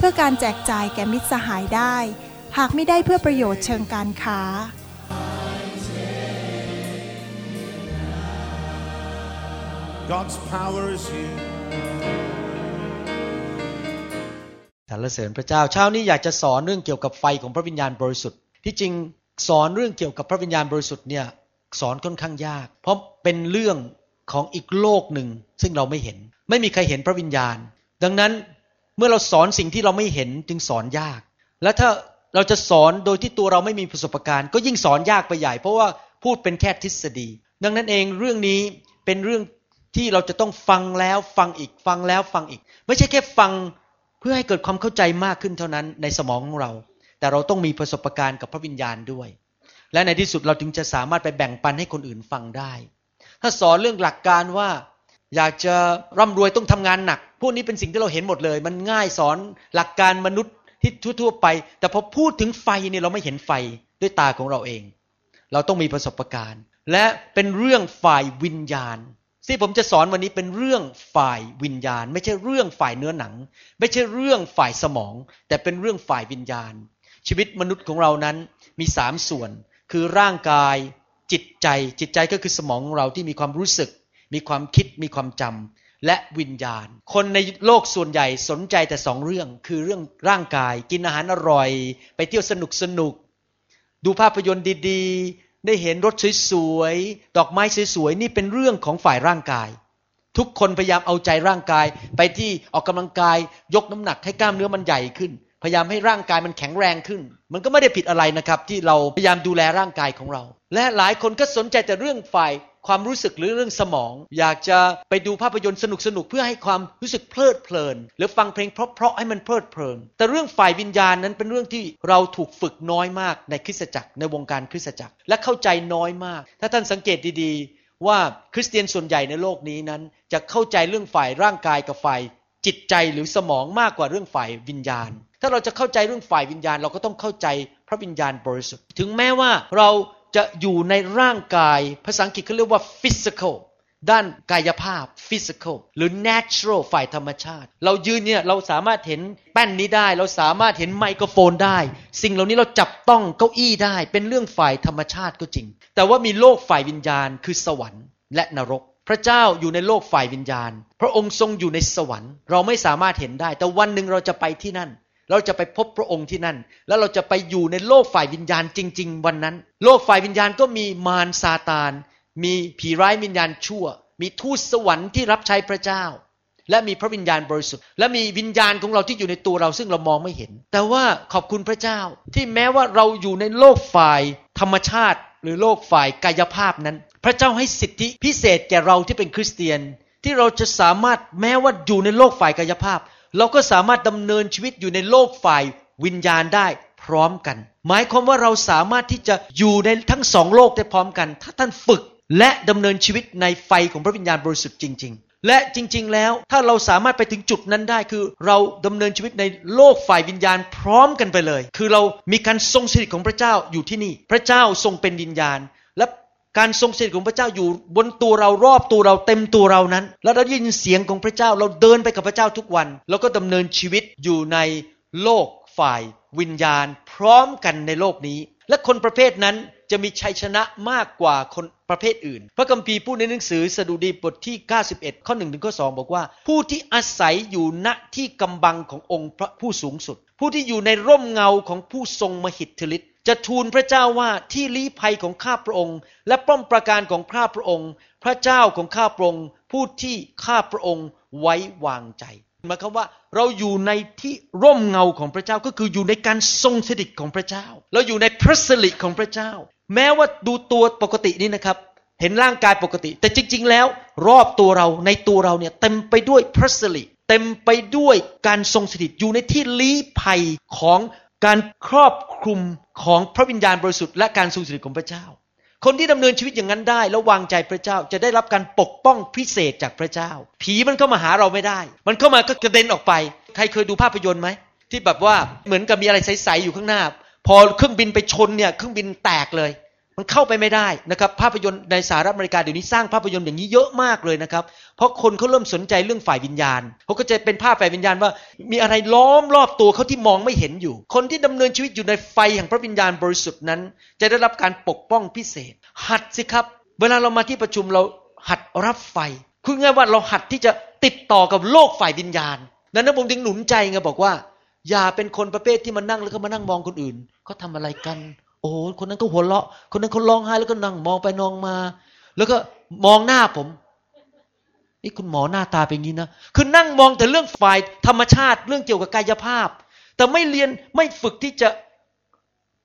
พื่อการแจกจ่ายแก่มิตรสหายได้ หากไม่ได้เพื่อประโยชน์เชิงการค้า God's power is here. สรรเสริญพระเจ้า เช้านี้อยากจะสอนเรื่องเกี่ยวกับไฟของพระวิญญาณบริสุทธิ์ ที่จริงสอนเรื่องเกี่ยวกับพระวิญญาณบริสุทธิ์เนี่ยสอนค่อนข้างยาก เพราะเป็นเรื่องของอีกโลกหนึ่งซึ่งเราไม่เห็น ไม่มีใครเห็นพระวิญญาณ ดังนั้นเมื่อเราสอนสิ่งที่เราไม่เห็นจึงสอนยาก และถ้าเราจะสอนโดยที่ตัวเราไม่มีประสบการณ์ ก็ยิ่งสอนยากไปใหญ่ เพราะว่าพูดเป็นแค่ทฤษฎี ดังนั้นเองเรื่องนี้เป็นเรื่องที่เราจะต้องฟังแล้วฟังอีกฟังแล้วฟังอีก ไม่ใช่แค่ฟังเพื่อให้เกิดความเข้าใจมากขึ้นเท่านั้นในสมองของเรา แต่เราต้องมีประสบการณ์กับพระวิญญาณด้วย และในที่สุดเราถึงจะสามารถไปแบ่งปันให้คนอื่นฟังได้ ถ้าสอนเรื่องหลักการว่า อยากจะร่ำรวยต้องทำงานหนัก พวกนี้เป็นสิ่งที่เราเห็นหมดเลย มันง่ายสอนหลักการมนุษย์ที่ทั่วๆไป แต่พอพูดถึงไฟเนี่ยเราไม่เห็นไฟด้วยตาของเราเอง เราต้องมีประสบการณ์ และเป็นเรื่องฝ่ายวิญญาณที่ผมจะสอนวันนี้เป็นเรื่องฝ่ายวิญญาณ ไม่ใช่เรื่องฝ่ายเนื้อหนัง ไม่ใช่เรื่องฝ่ายสมอง แต่เป็นเรื่องฝ่ายวิญญาณ ชีวิตมนุษย์ของเรานั้นมีสามส่วน คือร่างกายจิตใจจิตใจก็คือสมองของเราที่มีความรู้สึก มีความคิดมีความจำและวิญญาณ คนในโลกส่วนใหญ่สนใจแต่สองเรื่อง คือเรื่องร่างกาย กินอาหารอร่อย ไปเที่ยวสนุกสนุก ดูภาพยนตร์ดีๆ ได้เห็นรถสวยๆ ดอกไม้สวยๆ นี่เป็นเรื่องของฝ่ายร่างกาย ทุกคนพยายามเอาใจร่างกาย ไปที่ออกกำลังกาย ยกน้ำหนักให้กล้ามเนื้อมันใหญ่ขึ้น พยายามให้ร่างกายมันแข็งแรงขึ้น มันก็ไม่ได้ผิดอะไรนะครับ ที่เราพยายามดูแลร่างกายของเรา และหลายคนก็สนใจแต่เรื่องฝ่ายความรู้สึกหรือเรื่องสมอง อยากจะไปดูภาพยนตร์สนุกๆเพื่อให้ความรู้สึกเพลิดเพลิน หรือฟังเพลงเพราะๆให้มันเพลิดเพลิน แต่เรื่องฝ่ายวิญญาณนั้นเป็นเรื่องที่เราถูกฝึกน้อยมากในคริสตจักรในวงการคริสตจักร และเข้าใจน้อยมาก ถ้าท่านสังเกตดีๆ ว่าคริสเตียนส่วนใหญ่ในโลกนี้นั้น จะเข้าใจเรื่องฝ่ายร่างกายกับฝ่ายจิตใจหรือสมองมากกว่าเรื่องฝ่ายวิญญาณ ถ้าเราจะเข้าใจเรื่องฝ่ายวิญญาณ เราก็ต้องเข้าใจพระวิญญาณบริสุทธิ์ ถึงแม้ว่าเราจะอยู่ในร่างกาย ภาษาอังกฤษเขาเรียกว่า physical ด้านกายภาพ physical หรือ natural ฝ่ายธรรมชาติ เรายืนเนี่ยเราสามารถเห็นแป้นนี้ได้ เราสามารถเห็นไมโครโฟนได้ สิ่งเหล่านี้เราจับต้องเก้าอี้ได้ เป็นเรื่องฝ่ายธรรมชาติก็จริง แต่ว่ามีโลกฝ่ายวิญญาณคือสวรรค์และนรก พระเจ้าอยู่ในโลกฝ่ายวิญญาณ พระองค์ทรงอยู่ในสวรรค์ เราไม่สามารถเห็นได้ แต่วันหนึ่งเราจะไปที่นั่น เราจะไปพบพระองค์ที่นั่น แล้วเราจะไปอยู่ในโลกฝ่ายวิญญาณจริง ๆ วันนั้น โลกฝ่ายวิญญาณก็มีมารซาตาน มีผีร้ายวิญญาณชั่ว มีทูตสวรรค์ที่รับใช้พระเจ้า และมีพระวิญญาณบริสุทธิ์ และมีวิญญาณของเราที่อยู่ในตัวเราซึ่งเรามองไม่เห็น แต่ว่าขอบคุณพระเจ้าที่แม้ว่าเราอยู่ในโลกฝ่ายธรรมชาติ หรือโลกฝ่ายกายภาพนั้น พระเจ้าให้สิทธิพิเศษแก่เราที่เป็นคริสเตียน ที่เราจะสามารถแม้ว่าอยู่ในโลกฝ่ายกายภาพ เราก็สามารถดำเนินชีวิตอยู่ในโลกฝ่ายวิญญาณได้พร้อมกัน หมายความว่าเราสามารถที่จะอยู่ในทั้งสองโลกได้พร้อมกัน ถ้าท่านฝึกและดำเนินชีวิตในไฟของพระวิญญาณบริสุทธิ์จริง ๆ และจริง ๆ แล้วถ้าเราสามารถไปถึงจุดนั้นได้คือ เราดำเนินชีวิตในโลกฝ่ายวิญญาณพร้อมกันไปเลย คือเรามีการทรงสถิตของพระเจ้าอยู่ที่นี่ พระเจ้าทรงเป็นวิญญาณ การทรงสถิตของพระเจ้าอยู่บนตัวเรารอบตัวเราเต็มตัวเรานั้น แล้วเราได้ยินเสียงของพระเจ้าเราเดินไปกับพระเจ้าทุกวัน แล้วก็ดำเนินชีวิตอยู่ในโลกฝ่ายวิญญาณ พร้อมกันในโลกนี้ และคนประเภทนั้นจะมีชัยชนะมากกว่าคนประเภทอื่น พระคัมภีร์พูดในหนังสือสดุดีบทที่ 91 ข้อ1ถึงข้อ2บอกว่า ผู้ที่อาศัยอยู่ณที่กำบังขององค์พระผู้สูงสุด ผู้ที่อยู่ในร่มเงาของผู้ทรงมหิทธิฤทธิ จะทูลพระเจ้าว่าที่ลี้ภัยของข้าพระองค์ และป้อมประการของข้าพระองค์ พระเจ้าของข้าพระองค์ผู้ที่ข้าพระองค์ไว้วางใจหมายความว่าเราอยู่ในที่ร่มเงาของพระเจ้าก็คืออยู่ในการทรงสถิตของพระเจ้า เราอยู่ในพระสิริของพระเจ้า แม้ว่าดูตัวปกตินี่นะครับ เห็นร่างกายปกติ แต่จริง ๆ แล้วรอบตัวเราในตัวเราเนี่ยเต็มไปด้วยพระสิริเต็มไปด้วยการทรงสถิตอยู่ในที่ลี้ภัยของ การครอบคลุมของพระวิญญาณบริสุทธิ์และการทรงสถิตของพระเจ้า คนที่ดำเนินชีวิตอย่างนั้นได้แล้ววางใจพระเจ้าจะได้รับการปกป้องพิเศษจากพระเจ้า ผีมันเข้ามาหาเราไม่ได้ มันเข้ามาก็กระเด็นออกไป ใครเคยดูภาพยนตร์ไหมที่แบบว่าเหมือนกับมีอะไรใสๆอยู่ข้างหน้า พอเครื่องบินไปชนเนี่ยเครื่องบินแตกเลย มันเข้าไปไม่ได้นะครับ ภาพยนตร์ในสหรัฐอเมริกาเดี๋ยวนี้สร้างภาพยนตร์อย่างนี้เยอะมากเลยนะครับ เพราะคนเขาเริ่มสนใจเรื่องฝ่ายวิญญาณเขาก็จะเป็นภาพฝ่ายวิญญาณว่า มีอะไรล้อมรอบตัวเขาที่มองไม่เห็นอยู่ คนที่ดำเนินชีวิตอยู่ในไฟแห่งพระวิญญาณบริสุทธิ์นั้น จะได้รับการปกป้องพิเศษ หัดสิครับ เวลาเรามาที่ประชุมเราหัดรับไฟคือง่ายว่าเราหัดที่จะติดต่อกับโลกฝ่ายวิญญาณดังนั้นผมจึงหนุนใจไงบอกว่า อย่าเป็นคนประเภทที่มานั่งแล้วก็มานั่งมองคนอื่นเขาทาอะไรกัน โอ้คนนั้นก็หัวเราะ คนนั้นเขาร้องไห้แล้วก็นั่งมองไปนองมา แล้วก็มองหน้าผมนี่คุณหมอหน้าตาเป็นงี้นะคือนั่งมองแต่เรื่องฝ่ายธรรมชาติเรื่องเกี่ยวกับกายภาพ แต่ไม่เรียนไม่ฝึกที่จะ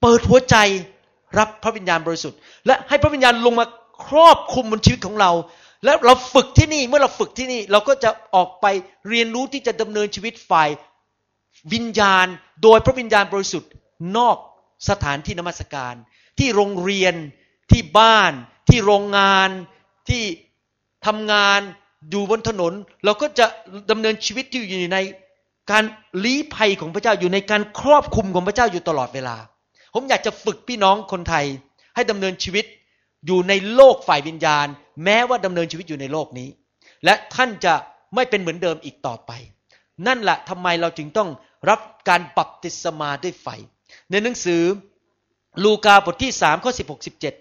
เปิดหัวใจรับพระวิญญาณบริสุทธิ์ และให้พระวิญญาณลงมาครอบคุมบนชีวิตของเรา และเราฝึกที่นี่เมื่อเราฝึกที่นี่ เราก็จะออกไปเรียนรู้ที่จะดำเนินชีวิตฝ่ายวิญญาณ โดยพระวิญญาณบริสุทธิ์นอก สถานที่นมัสการ ที่โรงเรียนที่บ้าน ที่โรงงานที่ทำงานอยู่บนถนน เราก็จะดำเนินชีวิตที่อยู่ในการลี้ภัยของพระเจ้าอยู่ในการครอบคุมของพระเจ้าอยู่ตลอดเวลา ผมอยากจะฝึกพี่น้องคนไทยให้ดำเนินชีวิตอยู่ในโลกฝ่ายวิญญาณ แม้ว่าดำเนินชีวิตอยู่ในโลกนี้ และท่านจะไม่เป็นเหมือนเดิมอีกต่อไป นั่นแหละทำไมเราจึงต้องรับการบัพติศมาด้วยไฟ ในหนังสือลูกาบทที่สามข้อสิบหกสิบเจ็ด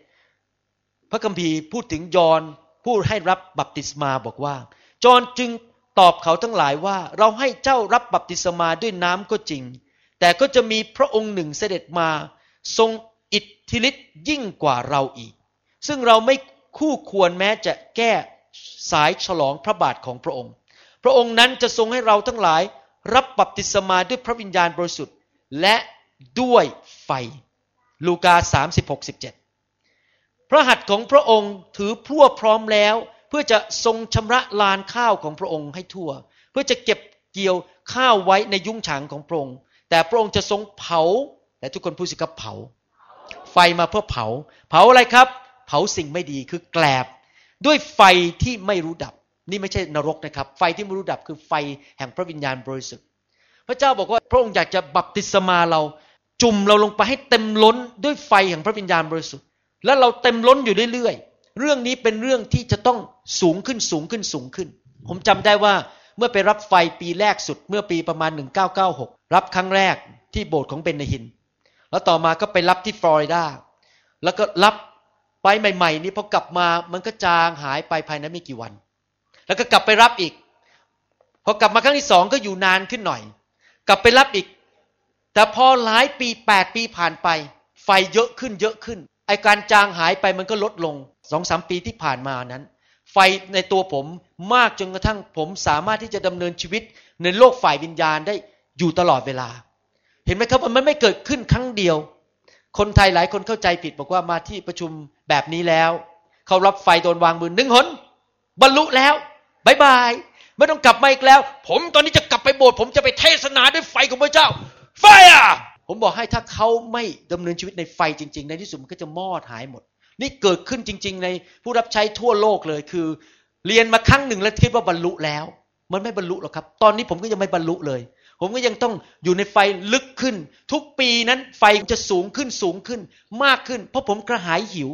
พระคัมภีร์พูดถึงยอนผู้ให้รับบัพติศมาบอกว่า จอนจึงตอบเขาทั้งหลายว่า เราให้เจ้ารับบัพติศมาด้วยน้ำก็จริง แต่ก็จะมีพระองค์หนึ่งเสด็จมา ทรงอิทธิฤทธิ์ยิ่งกว่าเราอีก ซึ่งเราไม่คู่ควรแม้จะแก้สายฉลองพระบาทของพระองค์ พระองค์นั้นจะทรงให้เราทั้งหลาย รับบัพติศมาด้วยพระวิญญาณบริสุทธิ์ และ ด้วยไฟ ลูกาสามสิบหกสิบเจ็ดพระหัตถ์ของพระองค์ถือพลั่วพร้อมแล้ว เพื่อจะทรงชำระลานข้าวของพระองค์ให้ทั่ว เพื่อจะเก็บเกี่ยวข้าวไว้ในยุ้งฉางของพระองค์ แต่พระองค์จะทรงเผาแต่ทุกคนพูดสิครับเผา ไฟมาเพื่อเผา เผาอะไรครับ เผาสิ่งไม่ดีคือแกลบ ด้วยไฟที่ไม่รู้ดับ นี่ไม่ใช่นรกนะครับ ไฟที่ไม่รู้ดับคือไฟแห่งพระวิญญาณบริสุทธิ์ พระเจ้าบอกว่าพระองค์อยากจะบัพติศมาเรา จุ่มเราลงไปให้เต็มล้นด้วยไฟแห่งพระวิญญาณบริสุทธิ์ แล้วเราเต็มล้นอยู่เรื่อยๆ เรื่องนี้เป็นเรื่องที่จะต้องสูงขึ้นสูงขึ้นสูงขึ้น ผมจำได้ว่าเมื่อไปรับไฟปีแรกสุดเมื่อปีประมาณ 1996 รับครั้งแรกที่โบสถ์ของเบนเนฮิน แล้วต่อมาก็ไปรับที่ฟลอริดา แล้วก็รับไปใหม่ ๆ นี่พอกลับมามันก็จางหายไปภายในไม่กี่วัน แล้วก็กลับไปรับอีก พอกลับมาครั้งที่สองก็อยู่นานขึ้นหน่อย กลับไปรับอีก แต่พอหลายปีแปดปีผ่านไป ไฟเยอะขึ้นเยอะขึ้น ไอการจางหายไปมันก็ลดลงสองสามปีที่ผ่านมานั้น ไฟในตัวผมมากจนกระทั่งผมสามารถที่จะดำเนินชีวิตในโลกฝ่ายวิญญาณได้อยู่ตลอดเวลา เห็นไหมครับมันไม่เกิดขึ้นครั้งเดียว คนไทยหลายคนเข้าใจผิดบอกว่ามาที่ประชุมแบบนี้แล้ว เขารับไฟโดนวางมือหนึ่งหน บรรลุแล้วบายบายไม่ต้องกลับมาอีกแล้ว ผมตอนนี้จะกลับไปโบสถ์ผมจะไปเทศนาด้วยไฟของพระเจ้า ไฟอะผมบอกให้ถ้าเขาไม่ดำเนินชีวิตในไฟจริง ๆ ในที่สุดมันก็จะมอดหายหมด นี่เกิดขึ้นจริง ๆ ในผู้รับใช้ทั่วโลกเลยคือ เรียนมาครั้งหนึ่งแล้วคิดว่าบรรลุแล้ว มันไม่บรรลุหรอกครับ ตอนนี้ผมก็ยังไม่บรรลุเลย ผมก็ยังต้องอยู่ในไฟลึกขึ้น ทุกปีนั้นไฟจะสูงขึ้นสูงขึ้นมากขึ้น เพราะผมกระหายหิว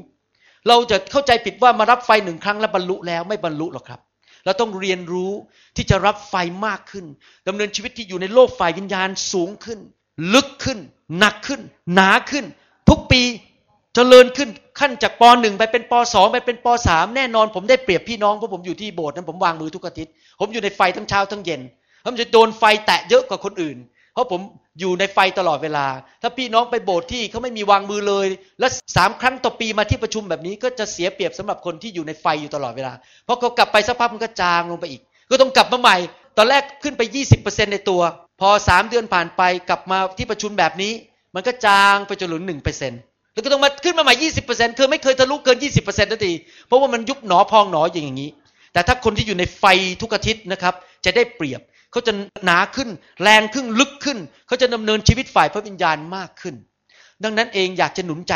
เราจะเข้าใจผิดว่ามารับไฟหนึ่งครั้งแล้วบรรลุแล้วไม่บรรลุหรอกครับ เราต้องเรียนรู้ที่จะรับไฟมากขึ้นดำเนินชีวิตที่อยู่ในโลกฝ่ายวิญญาณสูงขึ้น ลึกขึ้น หนักขึ้น หนาขึ้น ทุกปีจเจริญขึ้นขั้นจากปหนึ่งไปเป็นปสองไปเป็นปสามแน่นอน ผมได้เปรียบพี่น้องเพราะผมอยู่ที่โบสถ์นั้นผมวางมือทุกอาทิตย์ผมอยู่ในไฟทั้งเช้าทั้งเย็นผมจะโดนไฟแตะเยอะกว่าคนอื่น เพราะผม อยู่ในไฟตลอดเวลา ถ้าพี่น้องไปโบสถ์ที่เขาไม่มีวางมือเลย และสามครั้งต่อปีมาที่ประชุมแบบนี้ ก็จะเสียเปรียบสำหรับคนที่อยู่ในไฟอยู่ตลอดเวลา เพราะเขากลับไปสักพักมันก็จางลงไปอีก ก็ต้องกลับมาใหม่ ตอนแรกขึ้นไป 20%ในตัว พอสามเดือนผ่านไปกลับมาที่ประชุมแบบนี้ มันก็จางไปจนเหลือหนึ่งเปอร์เซ็นต์แล้วก็ต้องมาขึ้นมาใหม่ยี่สิบเปอร์เซ็นต์คือไม่เคยทะลุเกินยี่สิบเปอร์เซ็นต์นทีเพราะว่ามันยุบหนอพองหนอออย่างนี้ แต่ถ้าคนที่อยู่ในไฟทุกอาทิตย์นะครับ จะได้เปรียบ เขาจะหนาขึ้น แรงขึ้นลึกขึ้น เขาจะดำเนินชีวิตฝ่ายพระวิญญาณมากขึ้น ดังนั้นเองอยากจะหนุนใจ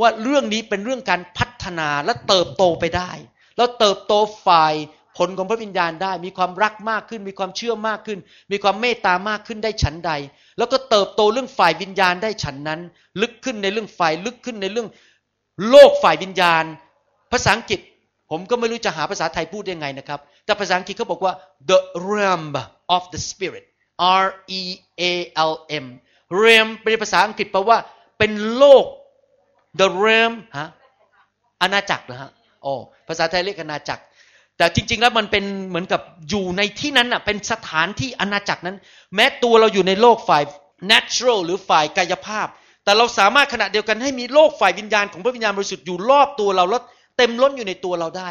ว่าเรื่องนี้เป็นเรื่องการพัฒนาและเติบโตไปได้ แล้วเติบโตฝ่ายผลของพระวิญญาณได้ มีความรักมากขึ้น มีความเชื่อมากขึ้น มีความเมตตามากขึ้นได้ฉันใด แล้วก็เติบโตเรื่องฝ่ายวิญญาณได้ฉันนั้น ลึกขึ้นในเรื่องฝ่ายลึกขึ้นในเรื่องโลกฝ่ายวิญญาณ ภาษาอังกฤษ ผมก็ไม่รู้จะหาภาษาไทยพูดยังไงนะครับ แต่ภาษาอังกฤษเขาบอกว่า the realm of the spirit R E A L M realm เป็นภาษาอังกฤษแปลว่า เป็นโลก the realm ฮะอาณาจักรนะฮะโอ้ภาษาไทยเรียกอาณาจักร แต่จริง ๆ แล้วมันเป็นเหมือนกับอยู่ในที่นั้นอะเป็นสถานที่อาณาจักรนั้น แม้ตัวเราอยู่ในโลกฝ่าย natural หรือฝ่ายกายภาพ แต่เราสามารถขณะเดียวกันให้มีโลกฝ่ายวิญญาณของพระวิญญาณบริสุทธิ์อยู่รอบตัวเราแล้วเต็มล้นอยู่ในตัวเราได้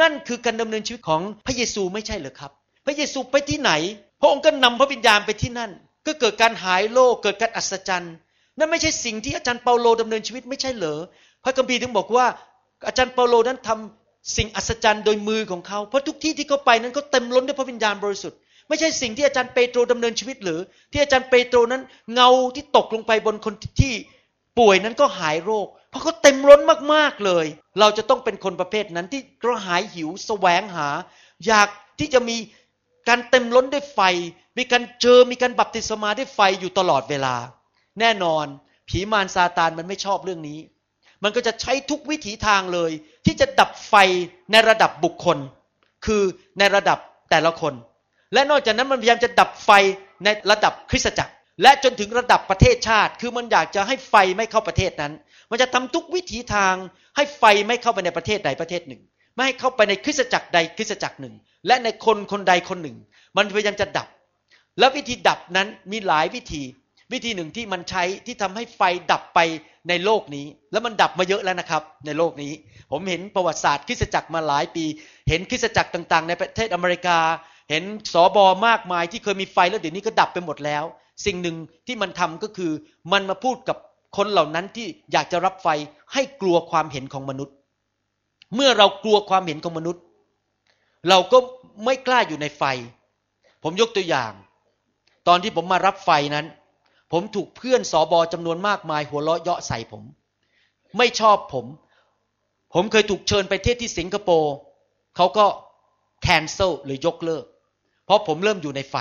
นั่นคือการดำเนินชีวิตของพระเยซูไม่ใช่เหรอครับ พระเยซูไปที่ไหน พระองค์ก็นำพระวิญญาณไปที่นั่น ก็เกิดการหายโรคเกิดการอัศจรรย์ นั่นไม่ใช่สิ่งที่อาจารย์เปาโลดำเนินชีวิตไม่ใช่เหรอ พระคัมภีร์ถึงบอกว่า อาจารย์เปาโลนั้นทำสิ่งอัศจรรย์โดยมือของเขา เพราะทุกที่ที่เขาไปนั้นเขาเต็มล้นด้วยพระวิญญาณบริสุทธิ์ ไม่ใช่สิ่งที่อาจารย์เปโตรดำเนินชีวิตหรือ ที่อาจารย์เปโตรนั้นเงาที่ตกลงไปบนคนที่ป่วยนั้นก็หายโรค เพราะเขาเต็มล้นมากๆเลย เราจะต้องเป็นคนประเภทนั้นที่กระหายหิวแสวงหา อยากที่จะมีการเต็มล้นด้วยไฟ มีการเจอมีการบัพติศมาด้วยไฟอยู่ตลอดเวลา แน่นอน ผีมารซาตานมันไม่ชอบเรื่องนี้ มันก็จะใช้ทุกวิถีทางเลย ที่จะดับไฟในระดับบุคคล คือในระดับแต่ละคน และนอกจากนั้นมันพยายามจะดับไฟในระดับคริสตจักร และจนถึงระดับประเทศชาติ คือมันอยากจะให้ไฟไม่เข้าประเทศนั้น มันจะทำทุกวิถีทางให้ไฟไม่เข้าไปในประเทศใดประเทศหนึ่ง ไม่ให้เข้าไปในคริสตจักรใดคริสตจักรหนึ่ง และในคนคนใดคนหนึ่ง มันพยายามจะดับ และวิธีดับนั้นมีหลายวิธี วิธีหนึ่งที่มันใช้ที่ทำให้ไฟดับไปในโลกนี้ แล้วมันดับมาเยอะแล้วนะครับ ในโลกนี้ ผมเห็นประวัติศาสตร์คริสตจักรมาหลายปี เห็นคริสตจักรต่าง ๆ ในประเทศอเมริกา เห็นสอบอมากมายที่เคยมีไฟแล้วเดี๋ยวนี้ก็ดับไปหมดแล้ว สิ่งหนึ่งที่มันทำก็คือมันมาพูดกับ คนเหล่านั้นที่อยากจะรับไฟให้กลัวความเห็นของมนุษย์ เมื่อเรากลัวความเห็นของมนุษย์ เราก็ไม่กล้าอยู่ในไฟ ผมยกตัวอย่าง ตอนที่ผมมารับไฟนั้น ผมถูกเพื่อนสอบอจำนวนมากมาย หัวเราะเยาะใส่ผม ไม่ชอบผม ผมเคยถูกเชิญไปเทศที่สิงคโปร์เขาก็แคนเซิลหรือยกเลิก เพราะผมเริ่มอยู่ในไฟ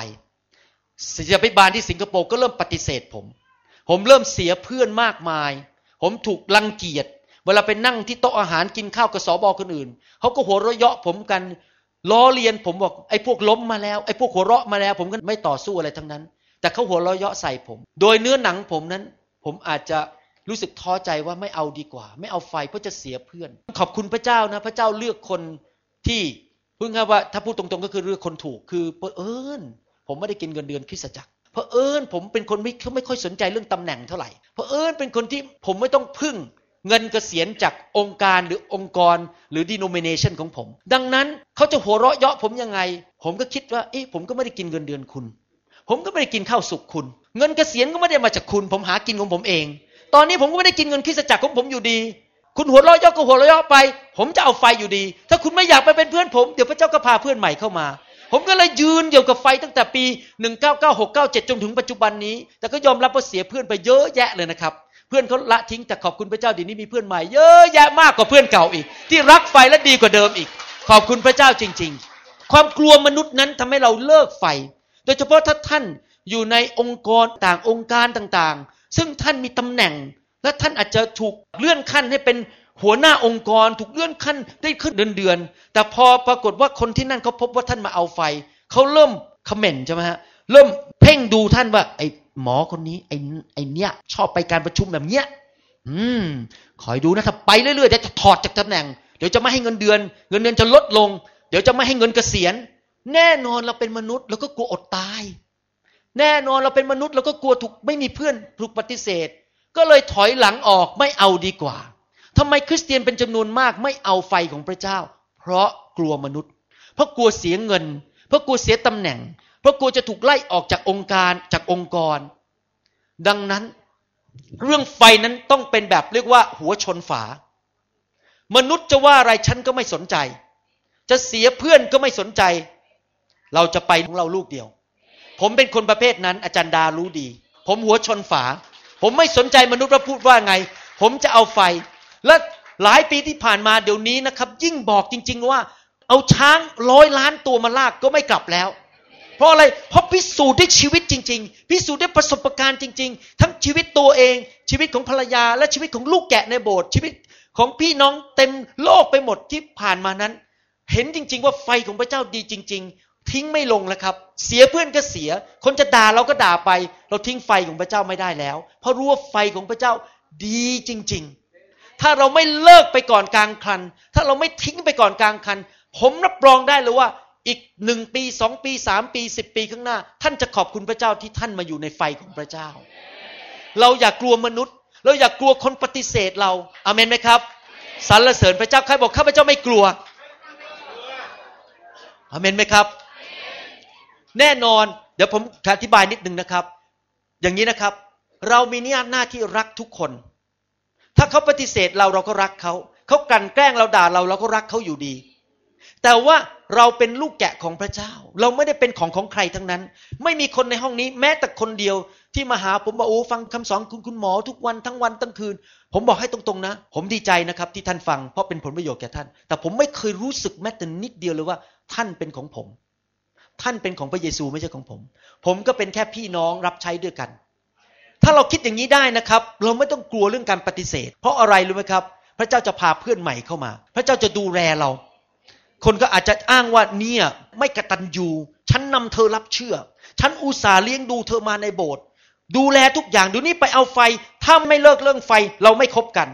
ศิลปิบาลที่สิงคโปร์ก็เริ่มปฏิเสธผม ผมเริ่มเสียเพื่อนมากมาย ผมถูกรังเกียจ เวลาไปนั่งที่โต๊ะอาหารกินข้าวกับสอบอคนอื่น เขาก็หัวเราะเยาะผมกัน ล้อเลียนผมบอกไอ้พวกล้มมาแล้ว ไอ้พวกหัวเราะมาแล้ว ผมก็ไม่ต่อสู้อะไรทั้งนั้น แต่เขาหัวเราะเยาะใส่ผม โดยเนื้อหนังผมนั้น ผมอาจจะรู้สึกท้อใจว่าไม่เอาดีกว่า ไม่เอาไฟเพราะจะเสียเพื่อน ขอบคุณพระเจ้านะ พระเจ้าเลือกคนที่พูดง่ายว่าถ้าพูดตรงๆก็คือเลือกคนถูกคือเอิญผมไม่ได้กินเงินเดือนคริสตจักร ราะเอิญผมเป็นคนไม่ไม่ค่อยสนใจเรื่องตำแหน่งเท่าไหร่เพราะเอิญเป็นคนที่ผมไม่ต้องพึ่งเงินเกษียณจากองค์การหรือองค์กรหรือ denomination ของผม ดังนั้นเขาจะหัวเราะเยาะผมยังไง ผมก็คิดว่าเอ๊ะผมก็ไม่ได้กินเงินเดือนคุณ ผมก็ไม่ได้กินข้าวสุกคุณ เงินเกษียณก็ไม่ได้มาจากคุณ ผมหากินของผมเอง ตอนนี้ผมก็ไม่ได้กินเงินคริสจักรของผมอยู่ดี คุณหัวเราะเยาะก็หัวเราะเยาะไป ผมจะเอาไฟอยู่ดี ถ้าคุณไม่อยากไปเป็นเพื่อนผม เดี๋ยวพระเจ้าก็พาเพื่อนใหม่เข้ามา ผมก็เลยยืนอยู่กับไฟตั้งแต่ปี 199697 จนถึงปัจจุบันนี้ แต่ก็ยอมรับว่าเสียเพื่อนไปเยอะแยะเลยนะครับ เพื่อนเขาละทิ้งแต่ขอบคุณพระเจ้าดีนี้มีเพื่อนใหม่เยอะแยะมากกว่าเพื่อนเก่าอีก ที่รักไฟและดีกว่าเดิมอีก ขอบคุณพระเจ้าจริง ๆ ความกลัวมนุษย์นั้นทำให้เราเลิกไฟ โดยเฉพาะถ้าท่านอยู่ในองค์กรต่างองค์การต่างๆ ซึ่งท่านมีตำแหน่ง และท่านอาจจะถูกเลื่อนขั้นให้เป็น หัวหน้าองค์กรถูกเลื่อนขั้นได้ขึ้นเดือนเดือน แต่พอปรากฏว่าคนที่นั่นเขาพบว่าท่านมาเอาไฟ เขาเริ่มคอมเมนต์ใช่ไหมฮะ เริ่มเพ่งดูท่านว่า ไอ้หมอคนนี้ไอ้ไอ้เนี้ยชอบไปการประชุมแบบเนี้ย อืมคอยดูนะถ้าไปเรื่อยๆเดี๋ยวจะถอดจากตำแหน่ง เดี๋ยวจะไม่ให้เงินเดือน เงินเดือนจะลดลง เดี๋ยวจะไม่ให้เงินเกษียณ แน่นอนเราเป็นมนุษย์เราก็กลัวอดตาย แน่นอนเราเป็นมนุษย์เราก็กลัวถูกไม่มีเพื่อนถูกปฏิเสธ ก็เลยถอยหลังออกไม่เอาดีกว่า ทำไมคริสเตียนเป็นจำนวนมากไม่เอาไฟของพระเจ้า เพราะกลัวมนุษย์ เพราะกลัวเสียเงิน เพราะกลัวเสียตำแหน่ง เพราะกลัวจะถูกไล่ออกจากองค์การจากองค์กร ดังนั้น เรื่องไฟนั้นต้องเป็นแบบเรียกว่า หัวชนฝา มนุษย์จะว่าอะไรฉันก็ไม่สนใจ จะเสียเพื่อนก็ไม่สนใจ เราจะไปของเราลูกเดียว ผมเป็นคนประเภทนั้น อาจารย์ดารู้ดี ผมหัวชนฝา ผมไม่สนใจมนุษย์ว่าพูดว่าไง ผมจะเอาไฟ และหลายปีที่ผ่านมาเดี๋ยวนี้นะครับ ยิ่งบอกจริง ๆ ว่า เอาช้างร้อยล้านตัวมาลากก็ไม่กลับแล้ว เพราะอะไร เพราะพิสูจน์ด้วยชีวิตจริง ๆ พิสูจน์ด้วยประสบการณ์จริง ๆ ทั้งชีวิตตัวเอง ชีวิตของภรรยา และชีวิตของลูกแกะในโบสถ์ชีวิตของพี่น้องเต็มโลกไปหมดที่ผ่านมานั้น เห็นจริง ๆ ว่าไฟของพระเจ้าดีจริง ๆ ทิ้งไม่ลงแล้วครับ เสียเพื่อนก็เสีย คนจะด่าเราก็ด่าไป เราทิ้งไฟของพระเจ้าไม่ได้แล้ว เพราะรู้ว่าไฟของพระเจ้าดีจริง ๆ ถ้าเราไม่เลิกไปก่อนกลางคัน ถ้าเราไม่ทิ้งไปก่อนกลางคัน ผมรับรองได้เลยว่า อีกหนึ่งปีสองปีสามปีสิบปีข้างหน้า ท่านจะขอบคุณพระเจ้าที่ท่านมาอยู่ในไฟของพระเจ้า เราอย่ากกลัวมนุษย์ เราอย่ากกลัวคนปฏิเสธเราอาเมนไหมครับสรรเสริญพระเจ้าใครบอกข้าพเจ้าไม่กลัวอาเมนไหมครับ แน่นอน เดี๋ยวผมอธิบายนิดนึงนะครับ อย่างนี้นะครับ เรามีหน้าที่รักทุกคน ถ้าเขาปฏิเสธเราเราก็รักเขา เขากลั่นแกล้งเราด่าเราเราก็รักเขาอยู่ดี แต่ว่าเราเป็นลูกแกะของพระเจ้า เราไม่ได้เป็นของของใครทั้งนั้น ไม่มีคนในห้องนี้ แม้แต่คนเดียวที่มาหาผมบอกโอ้ฟังคำสอนคุณคุณหมอทุกวันทั้งวันทั้งคืน ผมบอกให้ตรงๆนะ ผมดีใจนะครับที่ท่านฟังเพราะเป็นผลประโยชน์แก่ท่าน แต่ผมไม่เคยรู้สึกแม้แต่นิดเดียวเลยว่า ท่านเป็นของผม ท่านเป็นของพระเยซูไม่ใช่ของผม ผมก็เป็นแค่พี่น้องรับใช้ด้วยกัน ถ้าเราคิดอย่างนี้ได้นะครับ เราไม่ต้องกลัวเรื่องการปฏิเสธ เพราะอะไรรู้ไหมครับ พระเจ้าจะพาเพื่อนใหม่เข้ามา พระเจ้าจะดูแลเรา คนก็อาจจะอ้างว่าเนี่ยไม่กระตันยูฉันนำเธอรับเชื่อ ฉันอุตส่าห์เลี้ยงดูเธอมาในโบสถ์ดูแลทุกอย่างดูนี่ไปเอาไฟ ถ้าไม่เลิกเรื่องไฟเราไม่คบกัน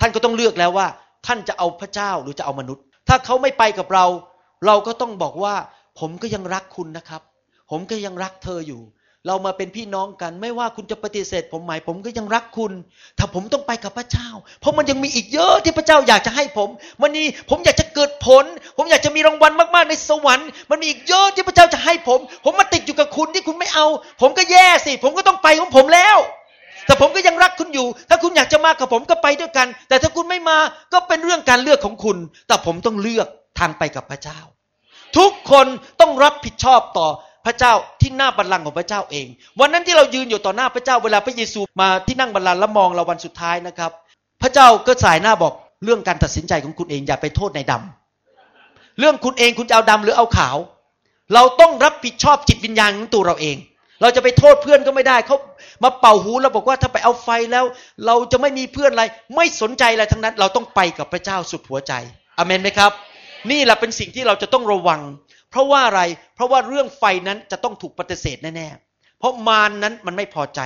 ท่านก็ต้องเลือกแล้วว่า ท่านจะเอาพระเจ้าหรือจะเอามนุษย์ ถ้าเขาไม่ไปกับเรา เราก็ต้องบอกว่า ผมก็ยังรักคุณนะครับ ผมก็ยังรักเธออยู่ เรามาเป็นพี่น้องกัน ไม่ว่าคุณจะปฏิเสธ ผมไหมผมก็ยังรักคุณ ถ้าผมต้องไปกับพระเจ้า เพราะมันยังมีอีกเยอะที่พระเจ้าอยากจะให้ผม มันนี่ผมอยากจะเกิดผล ผมอยากจะมีรางวัลมากๆในสวรรค์มันมีอีกเยอะที่พระเจ้าจะให้ผม ผมมาติดอยู่กับคุณที่คุณไม่เอา ผมก็แย่สิ ผมก็ต้องไปของผมแล้ว แต่ผมก็ยังรักคุณอยู่ ถ้าคุณอยากจะมากับผมก็ไปด้วยกัน แต่ถ้าคุณไม่มาก็เป็นเรื่องการเลือกของคุณ แต่ผมต้องเลือกทางไปกับพระเจ้า ทุกคนต้องรับผิดชอบต่อ พระเจ้าที่หน้าบัลลังก์ของพระเจ้าเอง วันนั้นที่เรายืนอยู่ต่อหน้าพระเจ้าเวลาพระเยซูมาที่นั่งบัลลังก์แล้วมองเราวันสุดท้ายนะครับ พระเจ้าก็สายหน้าบอกเรื่องการตัดสินใจของคุณเองอย่าไปโทษในดำเรื่องคุณเองคุณจะเอาดำหรือเอาขาว เราต้องรับผิดชอบจิตวิญญาณของตัวเราเอง เราจะไปโทษเพื่อนก็ไม่ได้เขามาเป่าหูเราบอกว่าถ้าไปเอาไฟแล้ว เราจะไม่มีเพื่อนอะไร ไม่สนใจอะไรทั้งนั้น เราต้องไปกับพระเจ้าสุดหัวใจอเมนไหมครับ นี่แหละเป็นสิ่งที่เราจะต้องระวัง เพราะว่าอะไร เพราะว่าเรื่องไฟนั้นจะต้องถูกปฏิเสธแน่ๆ เพราะมารนนั้นมันไม่พอใจ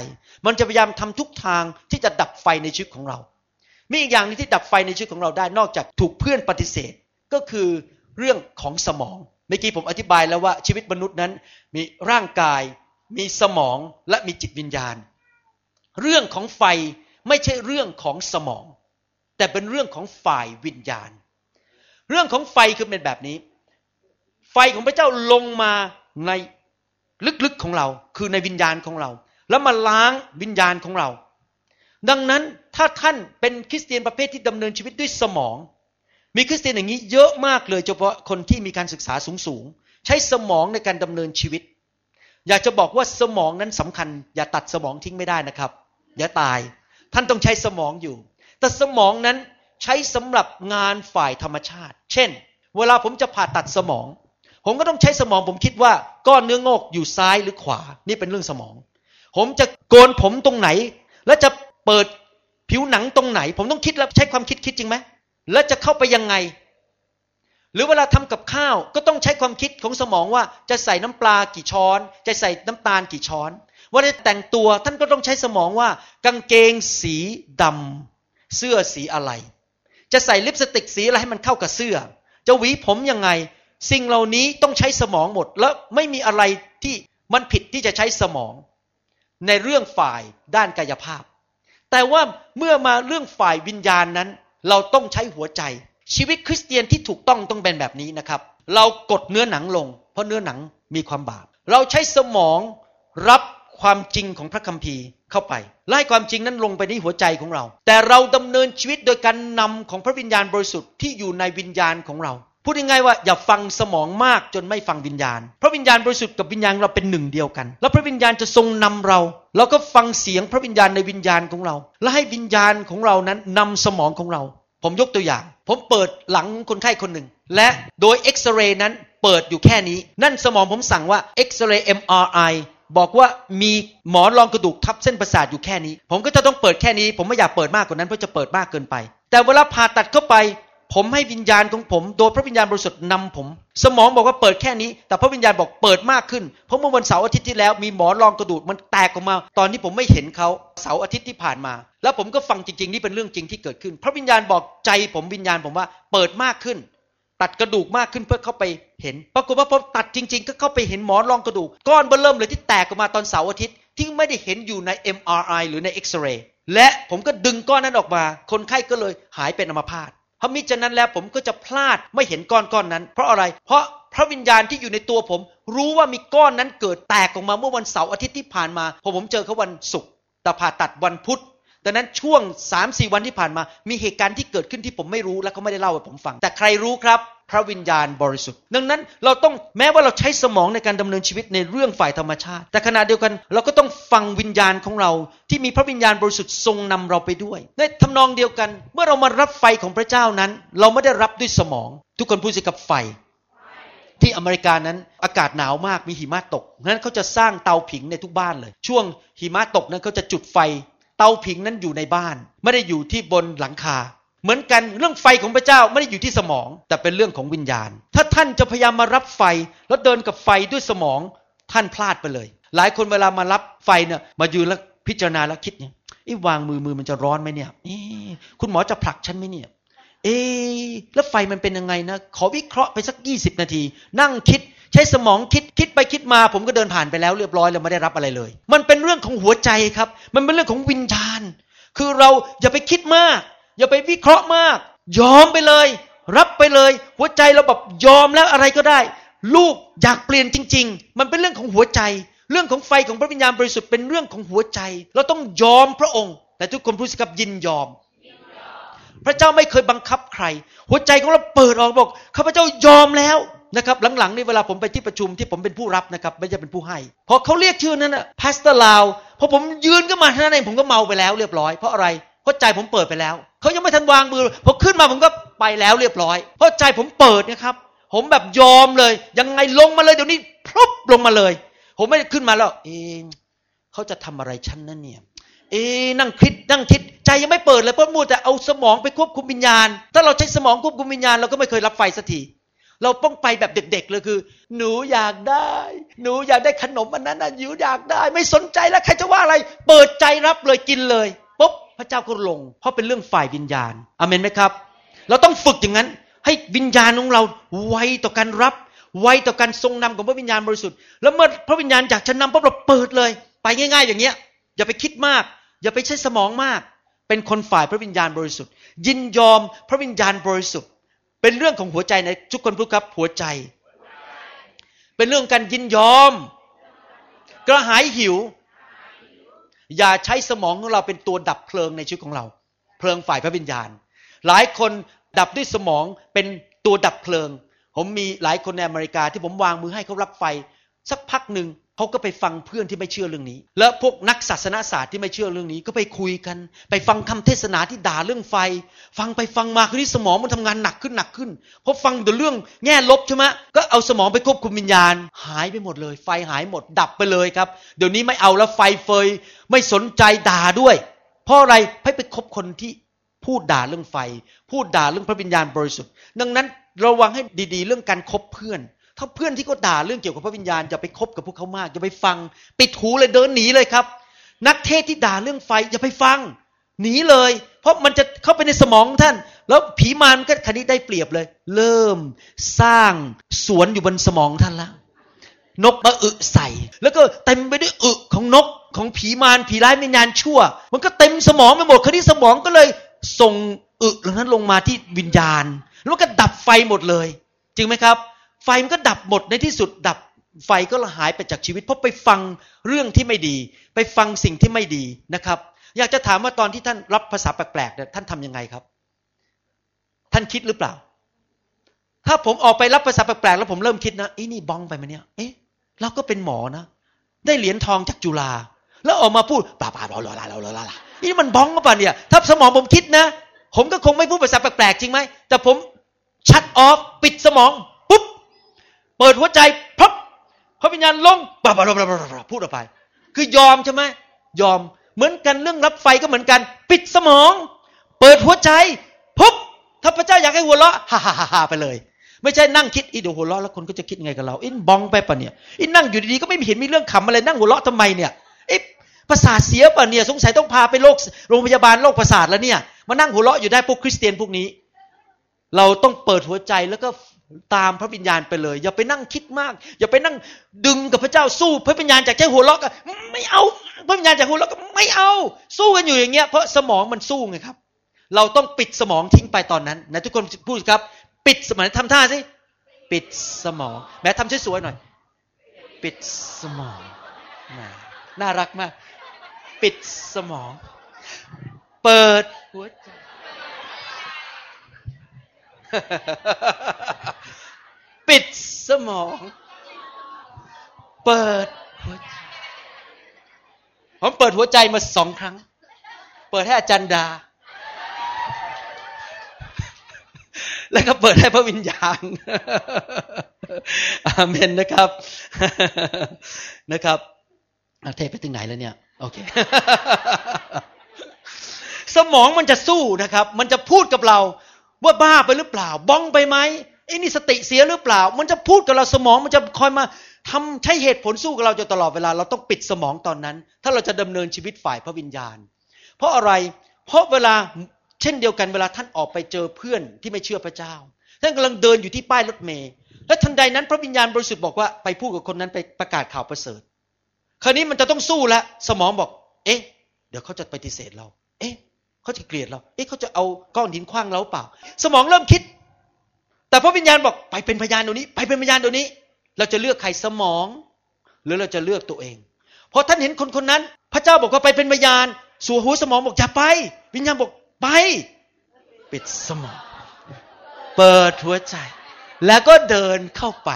มันจะพยายามทำทุกทางที่จะดับไฟในชีวิตของเรา มีอีกอย่างนึงที่ดับไฟในชีวิตของเราได้นอกจากถูกเพื่อนปฏิเสธ ก็คือเรื่องของสมอง เมื่อกี้ผมอธิบายแล้วว่าชีวิตมนุษย์นั้นมีร่างกาย มีสมองและมีจิตวิญญาณ เรื่องของไฟไม่ใช่เรื่องของสมอง แต่เป็นเรื่องของฝ่ายวิญญาณ เรื่องของไฟคือเป็นแบบนี้ ไฟของพระเจ้าลงมาในลึกๆของเรา คือในวิญญาณของเรา แล้วมาล้างวิญญาณของเรา ดังนั้นถ้าท่านเป็นคริสเตียนประเภทที่ดำเนินชีวิตด้วยสมอง มีคริสเตียนอย่างนี้เยอะมากเลยเฉพาะคนที่มีการศึกษาสูงๆใช้สมองในการดำเนินชีวิต อยากจะบอกว่าสมองนั้นสำคัญ อย่าตัดสมองทิ้งไม่ได้นะครับ อย่าตาย ท่านต้องใช้สมองอยู่ แต่สมองนั้นใช้สำหรับงานฝ่ายธรรมชาติ เช่น เวลาผมจะผ่าตัดสมอง ผมก็ต้องใช้สมองผมคิดว่าก้อนเนื้องอกอยู่ซ้ายหรือขวา นี่เป็นเรื่องสมอง ผมจะโกนผมตรงไหน แล้วจะเปิดผิวหนังตรงไหน ผมต้องคิดแล้วใช้ความคิดคิดจริงไหมแล้วจะเข้าไปยังไง หรือเวลาทำกับข้าวก็ต้องใช้ความคิดของสมองว่าจะใส่น้ำปลากี่ช้อน จะใส่น้ำตาลกี่ช้อนว่าจะแต่งตัวท่านก็ต้องใช้สมองว่า กางเกงสีดำเสื้อสีอะไร จะใส่ลิปสติกสีอะไรให้มันเข้ากับเสื้อ จะหวีผมยังไง สิ่งเหล่านี้ต้องใช้สมองหมด แล้วไม่มีอะไรที่มันผิดที่จะใช้สมอง ในเรื่องฝ่ายด้านกายภาพ แต่ว่าเมื่อมาเรื่องฝ่ายวิญญาณนั้น เราต้องใช้หัวใจ ชีวิตคริสเตียนที่ถูกต้องต้องเป็นแบบนี้นะครับ เรากดเนื้อหนังลง เพราะเนื้อหนังมีความบาป เราใช้สมองรับความจริงของพระคัมภีร์เข้าไปไล่ความจริงนั้นลงไปในหัวใจของเรา แต่เราดำเนินชีวิตโดยการนำของพระวิญญาณบริสุทธิ์ที่อยู่ในวิญญาณของเรา พูดง่ายๆว่าอย่าฟังสมองมากจนไม่ฟังวิญญาณ พระวิญญาณบริสุทธิ์กับวิญญาณเราเป็นหนึ่งเดียวกัน แล้วพระวิญญาณจะทรงนำเรา เราก็ฟังเสียงพระวิญญาณในวิญญาณของเรา และให้วิญญาณของเรานั้นนำสมองของเรา ผมยกตัวอย่าง ผมเปิดหลังคนไข้คนหนึ่ง และโดยเอ็กซเรย์นั้นเปิดอยู่แค่นี้ นั่นสมองผมสั่งว่าเอ็กซเรย์ MRI บอกว่ามีหมอนรองกระดูกทับเส้นประสาทอยู่แค่นี้ ผมก็จะต้องเปิดแค่นี้ ผมไม่อยากเปิดมากกว่านั้นเพราะจะเปิดมากเกินไป แต่เวลาผ่าตัดเข้าไป ผมให้วิญญาณของผม โดยพระวิญญาณบริสุทธิ์นำผม สมองบอกว่าเปิดแค่นี้ แต่พระวิญญาณบอกเปิดมากขึ้น เพราะเมื่อวันเสาร์อาทิตย์ที่แล้วมีหมอรองกระดูกมันแตกออกมา ตอนที่ผมไม่เห็นเขาเสาร์อาทิตย์ที่ผ่านมา แล้วผมก็ฟังจริงๆนี่เป็นเรื่องจริงที่เกิดขึ้น พระวิญญาณบอกใจผมวิญญาณผมว่าเปิดมากขึ้น ตัดกระดูกมากขึ้นเพื่อเข้าไปเห็น ปรากฏว่าพอตัดจริง ๆ ก็เข้าไปเห็นหมอรองกระดูกก้อนเบื้อเริ่มเลยที่แตกออกมาตอนเสาร์อาทิตย์ที่ไม่ได้เห็นอยู่ใน MRI หรือในเอ็กซเรย์และผมก็ดึงก้อนนั้นออกมา คนไข้ก็เลยหายเป็นอัมพาต เพราะมิฉะนั้นแล้วผมก็จะพลาดไม่เห็นก้อนก้อนนั้น เพราะอะไร เพราะพระวิญญาณที่อยู่ในตัวผม รู้ว่ามีก้อนนั้นเกิดแตกออกมาเมื่อวันเสาร์อาทิตย์ที่ผ่านมาพอผมเจอเขาวันศุกร์แต่ผ่าตัดวันพุธ ดังนั้นช่วง3าสี่วันที่ผ่านมา มีเหตุการณ์ที่เกิดขึ้นที่ผมไม่รู้และเขาไม่ได้เล่าให้ผมฟัง แต่ใครรู้ครับ พระวิญญาณบริสุทธิ์ ดังนั้นเราต้องแม้ว่าเราใช้สมองในการดำเนินชีวิตในเรื่องฝ่ายธรรมชาติ แต่ขณะเดียวกันเราก็ต้องฟังวิญญาณของเรา ที่มีพระวิญญาณบริสุทธิ์ทรงนำเราไปด้วย ในทำนองเดียวกัน เมื่อเรามารับไฟของพระเจ้านั้น เราไม่ได้รับด้วยสมอง ทุกคนพูดสิกับไฟที่อเมริกานั้นอากาศหนาวมากมีหิมะตกนั้นเขาจะสร้างเตาผิงในทุกบ้านเลย ช่วงหิมะตกนั้นเขาจะจุดไฟ เตาผิงนั้นอยู่ในบ้าน ไม่ได้อยู่ที่บนหลังคา เหมือนกันเรื่องไฟของพระเจ้าไม่ได้อยู่ที่สมอง แต่เป็นเรื่องของวิญญาณ ถ้าท่านจะพยายามมารับไฟ แล้วเดินกับไฟด้วยสมอง ท่านพลาดไปเลย หลายคนเวลามารับไฟเนี่ยมายืนแล้วพิจารณาแล้วคิดเนี่ยไอ้วางมือมือมันจะร้อนไหมเนี่ยคุณหมอจะผลักฉันไหมเนี่ย เอ๊แล้วไฟมันเป็นยังไงนะ ขอวิเคราะห์ไปสักยี่สิบนาที นั่งคิดใช้สมองคิดคิดไปคิดมา ผมก็เดินผ่านไปแล้วเรียบร้อยแล้วไม่ได้รับอะไรเลย มันเป็นเรื่องของหัวใจครับ มันเป็นเรื่องของวิญญาณ คือเราอย่าไปคิดมาก อย่าไปวิเคราะห์มาก ยอมไปเลย รับไปเลย หัวใจเราแบบยอมแล้วอะไรก็ได้ ลูกอยากเปลี่ยนจริง ๆ มันเป็นเรื่องของหัวใจ เรื่องของไฟของพระวิญญาณบริสุทธิ์เป็นเรื่องของหัวใจ เราต้องยอมพระองค์ แต่ทุกคนพูดสิครับยินยอม พระเจ้าไม่เคยบังคับใคร หัวใจของเราเปิดออกบอกข้าพเจ้ายอมแล้วนะครับหลังๆนี่เวลาผมไปที่ประชุมที่ผมเป็นผู้รับนะครับไม่ใช่เป็นผู้ให้พอเขาเรียกชื่อนั้นนะ Pastor ลาวพอผมยืนขึ้นมาเท่านั้นเองผมก็เมาไปแล้วเรียบร้อยเพราะอะไรเพราะใจผมเปิดไปแล้วเขายังไม่ทันวางมือพอขึ้นมาผมก็ไปแล้วเรียบร้อย เพราะใจผมเปิดนะครับ ผมแบบยอมเลยยังไงลงมาเลยเดี๋ยวนี้พรบลงมาเลย ผมไม่ได้ขึ้นมาแล้วเองเขาจะทำอะไรฉันนั่นเนี่ย เอ๊นั่งคิดนั่งคิดใจยังไม่เปิดเลยเพราะมัวแต่เอาสมองไปควบคุมวิญญาณ ถ้าเราใช้สมองควบคุมวิญญาณเราก็ไม่เคยรับไฟสักทีเราต้องไปแบบเด็ก ๆ เลยคือ หนูอยากได้ หนูอยากได้ขนมอันนั้นนะหนูอยากได้ ไม่สนใจแล้วใครจะว่าอะไร เปิดใจรับเลยกินเลยปุ๊บพระเจ้าก็ลง เพราะเป็นเรื่องฝ่ายวิญญาณอเมนไหมครับ เราต้องฝึกอย่างนั้น ให้วิญญาณของเราไวต่อการรับ ไวต่อการทรงนำของพระวิญญาณบริสุทธิ์แล้วเมื่อพระวิญญาณอยากจะนำปุ๊บเราเปิดเลย ไปง่าย ๆ อย่างเงี้ย อย่าไปคิดมาก อย่าไปใช้สมองมาก เป็นคนฝ่ายพระวิญญาณบริสุทธิ์ ยินยอมพระวิญญาณบริสุทธิ์ เป็นเรื่องของหัวใจในทุกคนพูดครับหัวใจ เป็นเรื่องการยินยอม กระหายหิว อย่าใช้สมองของเราเป็นตัวดับเพลิงในชีวิตของเรา เพลิงฝ่ายพระวิญญาณ หลายคนดับด้วยสมองเป็นตัวดับเพลิง ผมมีหลายคนในอเมริกาที่ผมวางมือให้เขารับไฟ สักพักหนึ่ง เขาก็ไปฟังเพื่อนที่ไม่เชื่อเรื่องนี้ แล้วพวกนักศาสนาศาสตร์ที่ไม่เชื่อเรื่องนี้ ก็ไปคุยกัน ไปฟังคำเทศนาที่ด่าเรื่องไฟ ฟังไปฟังมาคือที่สมองมันทำงานหนักขึ้นหนักขึ้นเพราะฟังแต่เรื่องแง่ลบใช่ไหมก็เอาสมองไปควบคุมวิญญาณ หายไปหมดเลย ไฟหายหมดดับไปเลยครับ เดี๋ยวนี้ไม่เอาแล้วไฟเฟย ไม่สนใจด่าด้วย เพราะอะไรให้ไปคบคนที่พูดด่าเรื่องไฟ พูดด่าเรื่องพระวิญญาณบริสุทธิ์ ดังนั้นระวังให้ดีๆ เรื่องการคบเพื่อน ถ้าเพื่อนที่เขาด่าเรื่องเกี่ยวกับพระวิญญาณอย่าไปคบกับพวกเขามากอย่าไปฟังปิดหูเลยเดินหนีเลยครับ นักเทศที่ด่าเรื่องไฟอย่าไปฟัง หนีเลย เพราะมันจะเข้าไปในสมองท่าน แล้วผีมารก็คันนี้ได้เปรียบเลย เริ่มสร้างสวนอยู่บนสมองท่านแล้วนกมาอึใส่ แล้วก็เต็มไปด้วยอึของนกของผีมารผีร้ายวิญญาณชั่ว มันก็เต็มสมองไปหมดคราวนี้สมองก็เลยส่งอึเหล่านั้นลงมาที่วิญญาณ แล้วก็ดับไฟหมดเลย จริงไหมครับ ไฟมันก็ดับหมดในที่สุดดับไฟก็หายไปจากชีวิต เพราะไปฟังเรื่องที่ไม่ดี ไปฟังสิ่งที่ไม่ดีนะครับ อยากจะถามว่าตอนที่ท่านรับภาษาแปลกๆเนี่ยท่านทํำยังไงครับ ท่านคิดหรือเปล่า ถ้าผมออกไปรับภาษาแปลกๆแล้วผมเริ่มคิดนะอ้นี่บ้องไปไหมเนี่ยเอ๊ะเราก็เป็นหมอนะ ได้เหรียญทองจากจุฬาแล้วออกมาพูดปลาปลาลาลาลาลาลานี่มันบ้องป่ะเนี่ย ถ้าสมองผมคิดนะ ผมก็คงไม่พูดภาษาแปลกๆจริงไหมแต่ผมชัดออฟปิดสมอง เปิดหัวใจพับพระวิญญาณลงปลาปลาปลาปลาพูดออกไป คือยอมใช่ไหมยอมเหมือนกันเรื่องรับไฟก็เหมือนกัน ปิดสมอง เปิดหัวใจปุ๊บถ้าพระเจ้าอยากให้หัวเราะฮ่าฮ่าฮ่าไปเลย ไม่ใช่นั่งคิดอีเดี๋ยวหัวเราะแล้วคนก็จะคิดไงกับเราอินบองไปปะเนี่ยอินนั่งอยู่ดีๆก็ไม่เห็นมีเรื่องขำอะไรนั่งหัวเราะทำไมเนี่ยเอ๊ะประสาทเสียปะเนี่ยสงสัยต้องพาไปโรงโรงพยาบาลโรคประสาทแล้วเนี่ยมานั่งหัวเราะอยู่ได้พวกคริสเตียนพวกนี้ เราต้องเปิดหัวใจแล้วก็ ตามพระวิญญาณไปเลย อย่าไปนั่งคิดมาก อย่าไปนั่งดึงกับพระเจ้าสู้ พระวิญญาณจากใจหัวเราะก็ไม่เอา พระวิญญาณจากหัวเราะก็ไม่เอา สู้กันอยู่อย่างเงี้ยเพราะสมองมันสู้ไงครับ เราต้องปิดสมองทิ้งไปตอนนั้นนะทุกคนพูดครับ ปิดสมองทำท่าสิปิดสมองแม้ทำสวยๆหน่อย ปิดสมองน่ารักมาก ปิดสมอง เปิดหัวใจ ปิดสมอง เปิดหัวใจผมเปิดหัวใจมาสองครั้ง เปิดให้อาจารย์ดา แล้วก็เปิดให้พระวิญญาณ อาเมนนะครับ นะครับเทปไปถึงไหนแล้วเนี่ย โอเค สมองมันจะสู้นะครับ มันจะพูดกับเรา ว่าบ้าไปหรือเปล่า บ้องไปไหม ไอ้นี่สติเสียหรือเปล่า มันจะพูดกับเราสมองมันจะคอยมาทำใช้เหตุผลสู้กับเราจนตลอดเวลา เราต้องปิดสมองตอนนั้น ถ้าเราจะดำเนินชีวิตฝ่ายพระวิญญาณ เพราะอะไร เพราะเวลาเช่นเดียวกันเวลาท่านออกไปเจอเพื่อนที่ไม่เชื่อพระเจ้า ท่านกำลังเดินอยู่ที่ป้ายรถเมล์และทันใดนั้นพระวิญญาณบริสุทธิ์บอกว่าไปพูดกับคนนั้นไปประกาศข่าวประเสริฐ คราวนี้มันจะต้องสู้แล้วสมองบอก เอ๊ะ เดี๋ยวเขาจะปฏิเสธเรา เอ๊ะเขาจะเกลียดเรา เอ๊ะเขาจะเอาก้อนหินคว้างเราเปล่า สมองเริ่มคิด แต่พระวิญญาณบอกไปเป็นพยานตัวนี้ ไปเป็นพยานตัวนี้ เราจะเลือกใครสมอง หรือเราจะเลือกตัวเองพอท่านเห็นคนคนนั้น พระเจ้าบอกว่าไปเป็นพยานสัวหัวสมองบอกอย่าไป วิญญาณบอกไป ปิดสมอง เปิดหัวใจ แล้วก็เดินเข้าไป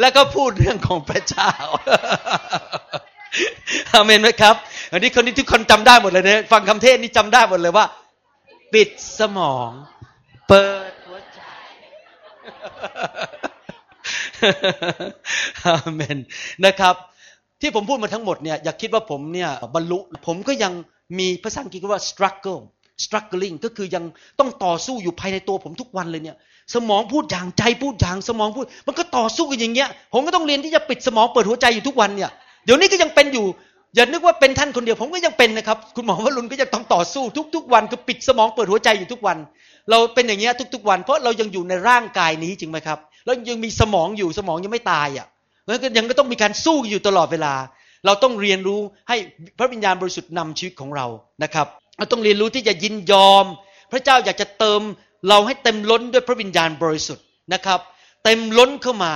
แล้วก็พูดเรื่องของพระเจ้าอาเมนไหมครับ อันนี้คนนี้ทุกคนจำได้หมดเลยเนี่ยฟังคำเทศนี้จำได้หมดเลยว่า ปิดสมอง เปิด อาเมนนะครับ ที่ผมพูดมาทั้งหมดเนี่ยอย่าคิดว่าผมเนี่ยบรรลุ ผมก็ยังมีภาษาอังกฤษว่า struggle struggling ก็คือยังต้องต่อสู้อยู่ภายในตัวผมทุกวันเลยเนี่ย สมองพูดอย่างใจพูดอย่างสมองพูด มันก็ต่อสู้กันอย่างเงี้ย ผมก็ต้องเรียนที่จะปิดสมองเปิดหัวใจอยู่ทุกวันเนี่ยเดี๋ยวนี้ก็ยังเป็นอยู่อย่านึกว่าเป็นท่านคนเดียวผมก็ยังเป็นนะครับ คุณหมอวรุณก็ยังต้องต่อสู้ทุก ๆ วันคือปิดสมองเปิดหัวใจอยู่ทุกวัน เราเป็นอย่างเงี้ยทุก ๆ วัน เพราะเรายังอยู่ในร่างกายนี้จริงไหมครับแล้วยังมีสมองอยู่สมองยังไม่ตายอะแล้วก็ยังก็ต้องมีการสู้อยู่ตลอดเวลา เราต้องเรียนรู้ให้พระวิญญาณบริสุทธิ์นำชีวิตของเรานะครับเราต้องเรียนรู้ที่จะยินยอม พระเจ้าอยากจะเติมเราให้เต็มล้นด้วยพระวิญญาณบริสุทธิ์นะครับ เต็มล้นเข้ามา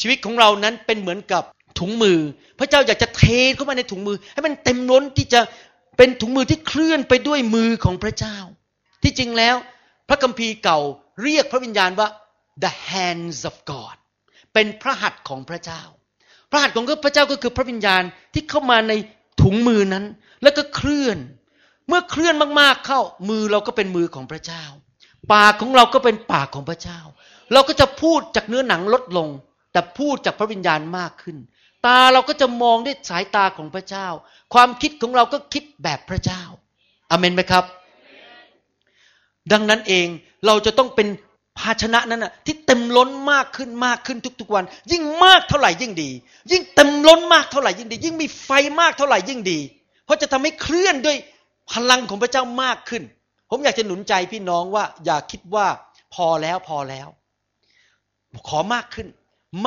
ชีวิตของเรานั้นเป็นเหมือนกับถุงมือ พระเจ้าอยากจะเทเข้ามาในถุงมือ ให้มันเต็มล้นที่จะเป็นถุงมือที่เคลื่อนไปด้วยมือของพระเจ้า ที่จริงแล้ว พระคัมภีร์เก่าเรียกพระวิญญาณว่า the hands of God เป็นพระหัตถ์ของพระเจ้า พระหัตถ์ของพระเจ้าก็คือพระวิญญาณที่เข้ามาในถุงมือนั้น แล้วก็เคลื่อน เมื่อเคลื่อนมากๆเข้ามือเราก็เป็นมือของพระเจ้า ปากของเราก็เป็นปากของพระเจ้า เราก็จะพูดจากเนื้อหนังลดลง แต่พูดจากพระวิญญาณมากขึ้น ตาเราก็จะมองด้วยสายตาของพระเจ้า ความคิดของเราก็คิดแบบพระเจ้าอเมนไหมครับ ดังนั้นเองเราจะต้องเป็นภาชนะนั้นนะที่เต็มล้นมากขึ้นมากขึ้นทุกๆวัน ยิ่งมากเท่าไหร่ยิ่งดี ยิ่งเต็มล้นมากเท่าไหร่ยิ่งดี ยิ่งมีไฟมากเท่าไหร่ยิ่งดี เพราะจะทำให้เคลื่อนด้วยพลังของพระเจ้ามากขึ้น ผมอยากจะหนุนใจพี่น้องว่า อย่าคิดว่าพอแล้วพอแล้ว ขอมากขึ้น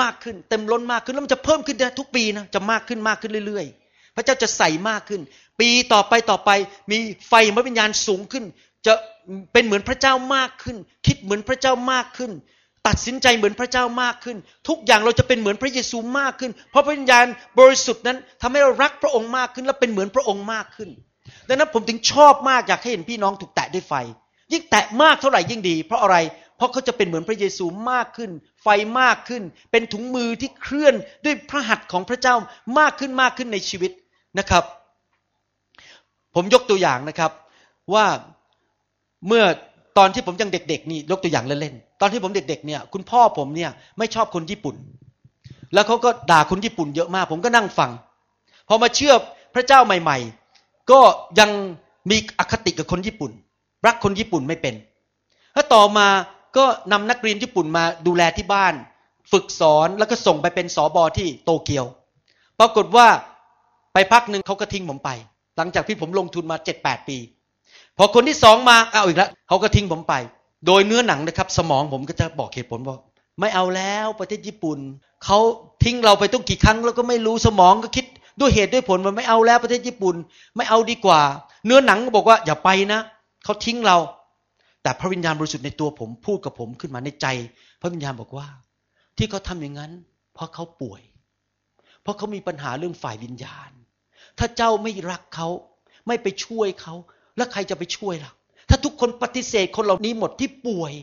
มากขึ้น เต็มล้นมากขึ้นแล้วมันจะเพิ่มขึ้นทุกปีนะจะมากขึ้นมากขึ้นเรื่อย ๆ พระเจ้าจะใส่มากขึ้น ปีต่อไปต่อไป มีไฟพระวิญญาณสูงขึ้น จะเป็นเหมือนพระเจ้ามากขึ้น คิดเหมือนพระเจ้ามากขึ้น ตัดสินใจเหมือนพระเจ้ามากขึ้น ทุกอย่างเราจะเป็นเหมือนพระเยซูมากขึ้น เพราะพระวิญญาณบริสุทธิ์นั้นทำให้เรารักพระองค์มากขึ้น และเป็นเหมือนพระองค์มากขึ้น ดังนั้นผมถึงชอบมากอยากให้เห็นพี่น้องถูกแตะด้วยไฟ ยิ่งแตะมากเท่าไหร่ยิ่งดี เพราะอะไรเพราะเขาจะเป็นเหมือนพระเยซูมากขึ้น ไฟมากขึ้น เป็นถุงมือที่เคลื่อนด้วยพระหัตถ์ของพระเจ้ามากขึ้นมากขึ้นในชีวิตนะครับ ผมยกตัวอย่างนะครับว่า เมื่อตอนที่ผมยังเด็กๆนี่ยกตัวอย่างเล่นๆตอนที่ผมเด็กๆเนี่ย คุณพ่อผมเนี่ยไม่ชอบคนญี่ปุ่น แล้วเขาก็ด่าคนญี่ปุ่นเยอะมาก ผมก็นั่งฟัง พอมาเชื่อพระเจ้าใหม่ ๆ ก็ยังมีอคติกับคนญี่ปุ่น รักคนญี่ปุ่นไม่เป็นแล้วต่อมาก็นำนักเรียนญี่ปุ่นมาดูแลที่บ้าน ฝึกสอนแล้วก็ส่งไปเป็นสอบอที่โตเกียว ปรากฏว่าไปพักหนึ่งเขาก็ทิ้งผมไป หลังจากที่ผมลงทุนมาเจ็ดแปดปี พอคนที่สองมาเอาอีกแล้วเขาก็ทิ้งผมไป โดยเนื้อหนังนะครับ สมองผมก็จะบอกเหตุผลว่าไม่เอาแล้วประเทศญี่ปุ่นเขาทิ้งเราไปต้องกี่ครั้งแล้วก็ไม่รู้สมองก็คิดด้วยเหตุด้วยผลมันไม่เอาแล้วประเทศญี่ปุ่น ไม่เอาดีกว่า เนื้อหนังก็บอกว่าอย่าไปนะเขาทิ้งเรา แต่พระวิญญาณบริสุทธิ์ในตัวผมพูดกับผมขึ้นมาในใจ พระวิญญาณบอกว่า ที่เขาทาอย่างนั้น เพราะเขาป่วย เพราะเขามีปัญหาเรื่องฝ่ายวิญญาณ ถ้าเจ้าไม่รักเขาไม่ไปช่วยเขา แล้วใครจะไปช่วยล่ะ ถ้าทุกคนปฏิเสธคนเหล่านี้หมดที่ป่วย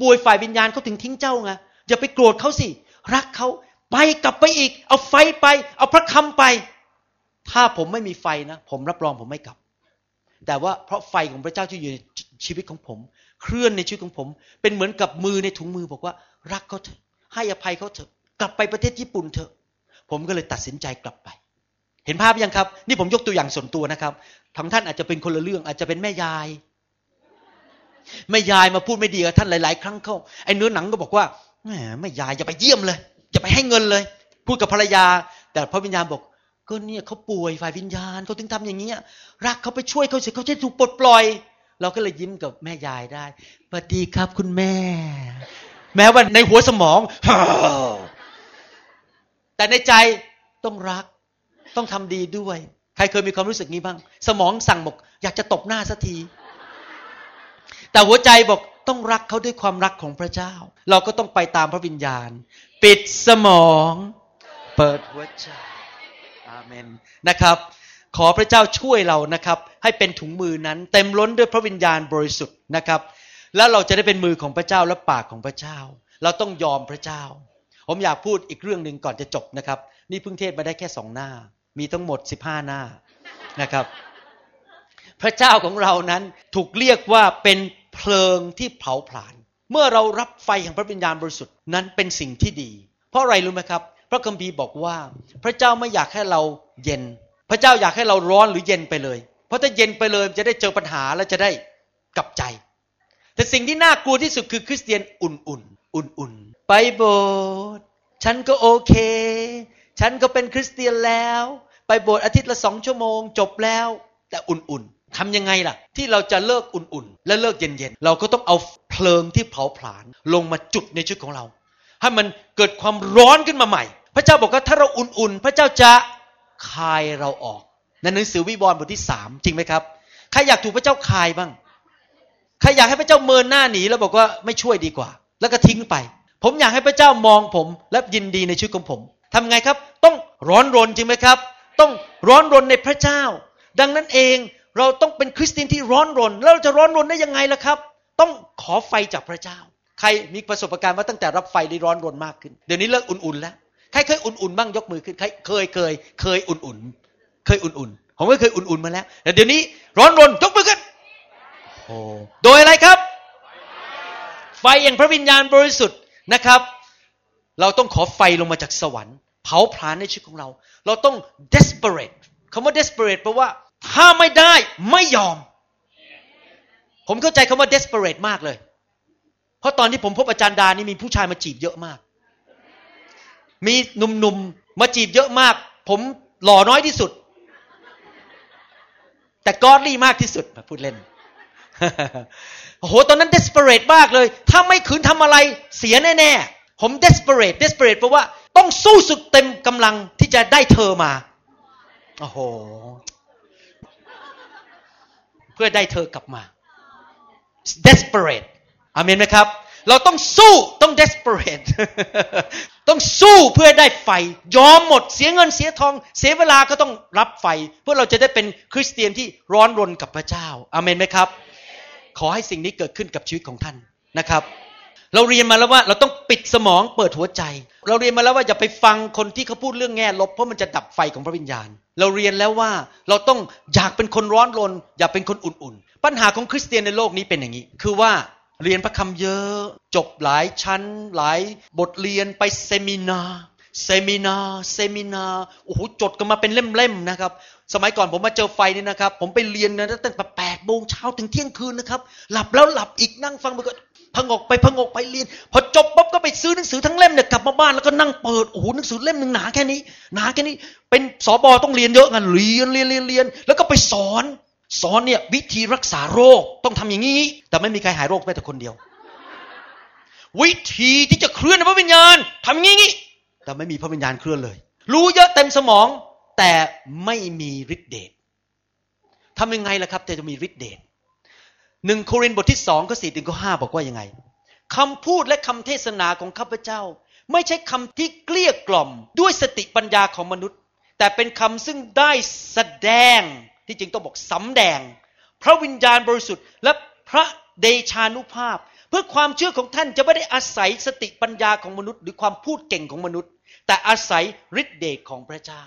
ป่วยฝ่ายวิญญาณเขาถึงทิ้งเจ้าไงอย่าไปโกรธเขาสิ รักเขาไปกลับไปอีก เอาไฟไป เอาพระคำไป ถ้าผมไม่มีไฟนะ ผมรับรองผมไม่กลับ แต่ว่าเพราะไฟของพระเจ้าที่อยู่ในชีวิตของผม เคลื่อนในชีวิตของผม เป็นเหมือนกับมือในถุงมือบอกว่า รักเขาเถอะให้อภัยเขาเถอะ กลับไปประเทศญี่ปุ่นเถอะ ผมก็เลยตัดสินใจกลับไป เห็นภาพยังครับ นี่ผมยกตัวอย่างส่วนตัวนะครับทางท่านอาจจะเป็นคนละเรื่อง อาจจะเป็นแม่ยาย แม่ยายมาพูดไม่ดีกับท่านหลาย ๆ ครั้งเข้าไอ้เนื้อหนังก็บอกว่าแหมแม่ยายอย่าไปเยี่ยมเลยอย่าไปให้เงินเลย พูดกับภรรยา แต่พระวิญญาณบอกก็เนี่ยเขาป่วยฝ่ายวิญญาณเขาถึงทำอย่างเงี้ยรักเขาไปช่วยเขาเสียเขาจะถูกปลดปล่อย เราก็เลยยิ้มกับแม่ยายได้สวัสดีครับคุณแม่ แม้ว่าในหัวสมองแต่ในใจต้องรัก ต้องทำดีด้วย ใครเคยมีความรู้สึกนี้บ้าง สมองสั่งบอกอยากจะตบหน้าสักที แต่หัวใจบอกต้องรักเขาด้วยความรักของพระเจ้า เราก็ต้องไปตามพระวิญญาณ ปิดสมอง เปิดหัวใจอาเมนนะครับ ขอพระเจ้าช่วยเรานะครับ ให้เป็นถุงมือนั้น เต็มล้นด้วยพระวิญญาณบริสุทธิ์นะครับ แล้วเราจะได้เป็นมือของพระเจ้าและปากของพระเจ้า เราต้องยอมพระเจ้า ผมอยากพูดอีกเรื่องหนึ่งก่อนจะจบนะครับ นี่เพิ่งเทศมาได้แค่สองหน้า มีทั้งหมดสิบห้าหน้านะครับ พระเจ้าของเรานั้นถูกเรียกว่าเป็นเพลิงที่เผาผลาญเมื่อเรารับไฟแห่งพระวิญญาณบริสุทธิ์นั้นเป็นสิ่งที่ดี เพราะอะไรรู้ไหมครับ พระคัมภีร์บอกว่า พระเจ้าไม่อยากให้เราเย็น พระเจ้าอยากให้เราร้อนหรือเย็นไปเลย เพราะถ้าเย็นไปเลยจะได้เจอปัญหาและจะได้กลับใจ แต่สิ่งที่น่ากลัวที่สุดคือคริสเตียนอุ่นๆอุ่นๆไปโบสถ์ฉันก็โอเค ฉันก็เป็นคริสเตียนแล้ว ไปโบสถ์อาทิตย์ละสองชั่วโมง จบแล้ว แต่อุ่นๆทำยังไงล่ะ ที่เราจะเลิกอุ่นๆ และเลิกเย็นๆ เราก็ต้องเอาเพลิงที่เผาผลาญลงมาจุดในชีวิตของเรา ให้มันเกิดความร้อนขึ้นมาใหม่ พระเจ้าบอกว่าถ้าเราอุ่นๆ พระเจ้าจะคายเราออกในหนังสือวิวรณ์บทที่สามจริงไหมครับใครอยากถูกพระเจ้าคายบ้างใครอยากให้พระเจ้าเมินหน้าหนีแล้วบอกว่าไม่ช่วยดีกว่า แล้วก็ทิ้งไป ผมอยากให้พระเจ้ามองผม และยินดีในชีวิตของผม ทำไงครับ ต้องร้อนรนจริงไหมครับ ต้องร้อนรนในพระเจ้า ดังนั้นเองเราต้องเป็นคริสเตียนที่ร้อนรน แล้วเราจะร้อนรนได้ยังไงล่ะครับ ต้องขอไฟจากพระเจ้า ใครมีประสบการณ์ว่าตั้งแต่รับไฟได้ร้อนรนมากขึ้น เดี๋ยวนี้เลิกอุ่นๆแล้ว ใครเคยอุ่นๆบ้างยกมือขึ้น ใครเคยเคย เคยอุ่นๆ เคยอุ่นๆ ผมก็เคยอุ่นๆมาแล้ว แต่เดี๋ยวนี้ร้อนรนยกมือขึ้นโอ้โดยอะไรครับ ไฟแห่งพระวิญญาณบริสุทธิ์นะครับ เราต้องขอไฟลงมาจากสวรรค์ เผาผลาญในชีวิตของเรา เราต้อง desperate คำว่า desperate แปลว่า ถ้าไม่ได้ไม่ยอม ผมเข้าใจคำว่า desperate มากเลย เพราะตอนที่ผมพบอาจารย์ดานี่มีผู้ชายมาจีบเยอะมาก มีหนุ่มๆมาจีบเยอะมาก ผมหล่อน้อยที่สุด แต่กอดลี่มากที่สุดพูดเล่นโอ้โหตอนนั้น desperate มากเลย ถ้าไม่ขืนทำอะไรเสียแน่ๆ ผม desperate desperate เพราะว่าต้องสู้สุดเต็มกำลังที่จะได้เธอมา โอ้โห เพื่อได้เธอกลับมา desperate อาเมนไหมครับ เราต้องสู้ต้อง desperate ต้องสู้เพื่อได้ไฟ ยอมหมด เสียเงินเสียทอง เสียเวลาก็ต้องรับไฟ เพื่อเราจะได้เป็นคริสเตียนที่ร้อนรนกับพระเจ้า อาเมนไหมครับ ขอให้สิ่งนี้เกิดขึ้นกับชีวิตของท่านนะครับ เราเรียนมาแล้วว่าเราต้องปิดสมองเปิดหัวใจ เราเรียนมาแล้วว่าอย่าไปฟังคนที่เขาพูดเรื่องแง่ลบเพราะมันจะดับไฟของพระวิญญาณ เราเรียนแล้วว่าเราต้องอยากเป็นคนร้อนรน อย่าเป็นคนอุ่นๆ ปัญหาของคริสเตียนในโลกนี้เป็นอย่างนี้ คือว่าเรียนพระคำเยอะ จบหลายชั้น หลายบทเรียนไป seminar seminar seminar โอ้โหจดกันมาเป็นเล่มๆนะครับ สมัยก่อนผมมาเจอไฟนี่นะครับ ผมไปเรียนนะตั้งแต่แปดโมงเช้าถึงเที่ยงคืนนะครับ หลับแล้วหลับอีกนั่งฟังไปก็ ผงกไปผงกไปเรียน พอจบปุ๊บก็ไปซื้อหนังสือทั้งเล่มเนี่ยกลับมาบ้านแล้วก็นั่งเปิดโอ้โหหนังสือเล่มหนึ่งหนาแค่นี้หนาแค่นี้ เป็นสอบอต้องเรียนเยอะกันเรียนเรียนเรียนเรียน แล้วก็ไปสอน สอนเนี่ยวิธีรักษาโรคต้องทำอย่างนี้ แต่ไม่มีใครหายโรคแม้แต่คนเดียว วิธีที่จะเคลื่อนพระวิญญาณทำอย่างนี้แต่ไม่มีพระวิญญาณเคลื่อนเลย รู้เยอะเต็มสมอง แต่ไม่มีฤทธิเดชทำยังไงล่ะครับจะมีฤทธิเดช หนึ่งโครินธ์บทที่สองข้อสี่ถึงข้อห้าบอกว่ายังไงคำพูดและคำเทศนาของข้าพเจ้า ไม่ใช่คำที่เกลี้ยกล่อมด้วยสติปัญญาของมนุษย์ แต่เป็นคำซึ่งได้แสดงที่จริงต้องบอกสำแดง พระวิญญาณบริสุทธิ์ และพระเดชานุภาพ เพื่อความเชื่อของท่านจะไม่ได้อาศัยสติปัญญาของมนุษย์ หรือความพูดเก่งของมนุษย์ แต่อาศัยฤทธิเดชของพระเจ้า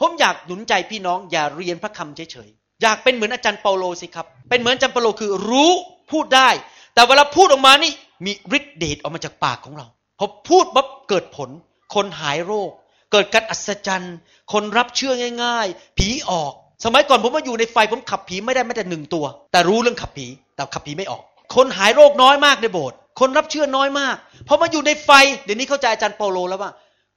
ผมอยากหนุนใจพี่น้องอย่าเรียนพระคำเฉย อยากเป็นเหมือนอาจารย์เปาโลสิครับ เป็นเหมือนอาจารย์เปาโลคือรู้พูดได้ แต่เวลาพูดออกมานี่มีฤทธิ์เดชออกมาจากปากของเราพอพูดปั๊บเกิดผล คนหายโรค เกิดการอัศจรรย์ คนรับเชื่อง่าย ๆ ผีออก สมัยก่อนผมมาอยู่ในไฟผมขับผีไม่ได้แม้แต่หนึ่งตัว แต่รู้เรื่องขับผี แต่ขับผีไม่ออก คนหายโรคน้อยมากในโบสถ์คนรับเชื่อน้อยมากพอมาอยู่ในไฟ เดี๋ยวนี้เข้าใจอาจารย์เปาโลแล้วว่า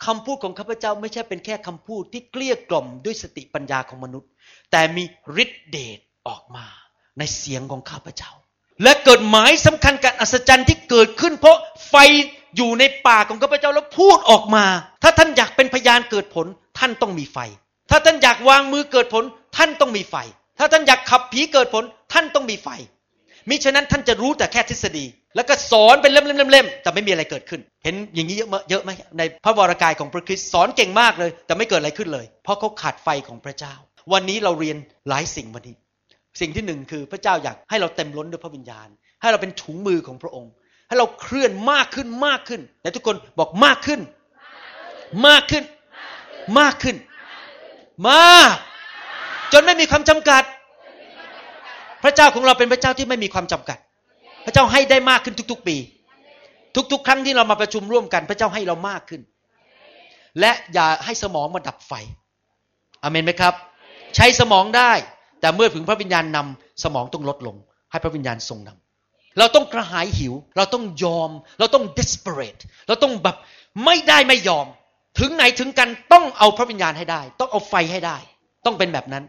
คำพูดของข้าพเจ้าไม่ใช่เป็นแค่คำพูดที่เกลี้ยกล่อมด้วยสติปัญญาของมนุษย์ แต่มีฤทธิเดชออกมาในเสียงของข้าพเจ้า และเกิดหมายสำคัญการอัศจรรย์ที่เกิดขึ้น เพราะไฟอยู่ในปากของข้าพเจ้าแล้วพูดออกมา ถ้าท่านอยากเป็นพยานเกิดผล ท่านต้องมีไฟ ถ้าท่านอยากวางมือเกิดผล ท่านต้องมีไฟ ถ้าท่านอยากขับผีเกิดผล ท่านต้องมีไฟมิฉะนั้นท่านจะรู้แต่แค่ทฤษฎี แล้วก็สอนเป็นเล่มๆๆแต่ไม่มีอะไรเกิดขึ้น เห็นอย่างนี้เยอะเยอะไหมในพระวรากายของพระคริสต์สอนเก่งมากเลย แต่ไม่เกิดอะไรขึ้นเลย เพราะเขาขาดไฟของพระเจ้า วันนี้เราเรียนหลายสิ่งวันนี้ สิ่งที่หนึ่งคือพระเจ้าอยากให้เราเต็มล้นด้วยพระวิญญาณ ให้เราเป็นถุงมือของพระองค์ ให้เราเคลื่อนมากขึ้นมากขึ้นแต่ทุกคนบอกมากขึ้น มากขึ้น มากขึ้น มากจนไม่มีความจำกัด พระเจ้าของเราเป็นพระเจ้าที่ไม่มีความจำกัด พระเจ้าให้ได้มากขึ้นทุก ๆ ปี ทุก ๆ ครั้งที่เรามาประชุมร่วมกัน พระเจ้าให้เรามากขึ้น และอย่าให้สมองมาดับไฟอเมนไหมครับ ใช้สมองได้ แต่เมื่อถึงพระวิญญาณนำสมองต้องลดลง ให้พระวิญญาณทรงนำเราต้องกระหายหิว เราต้องยอม เราต้อง desperate เราต้องแบบไม่ได้ไม่ยอม ถึงไหนถึงกันต้องเอาพระวิญญาณให้ได้ ต้องเอาไฟให้ได้ ต้องเป็นแบบนั้น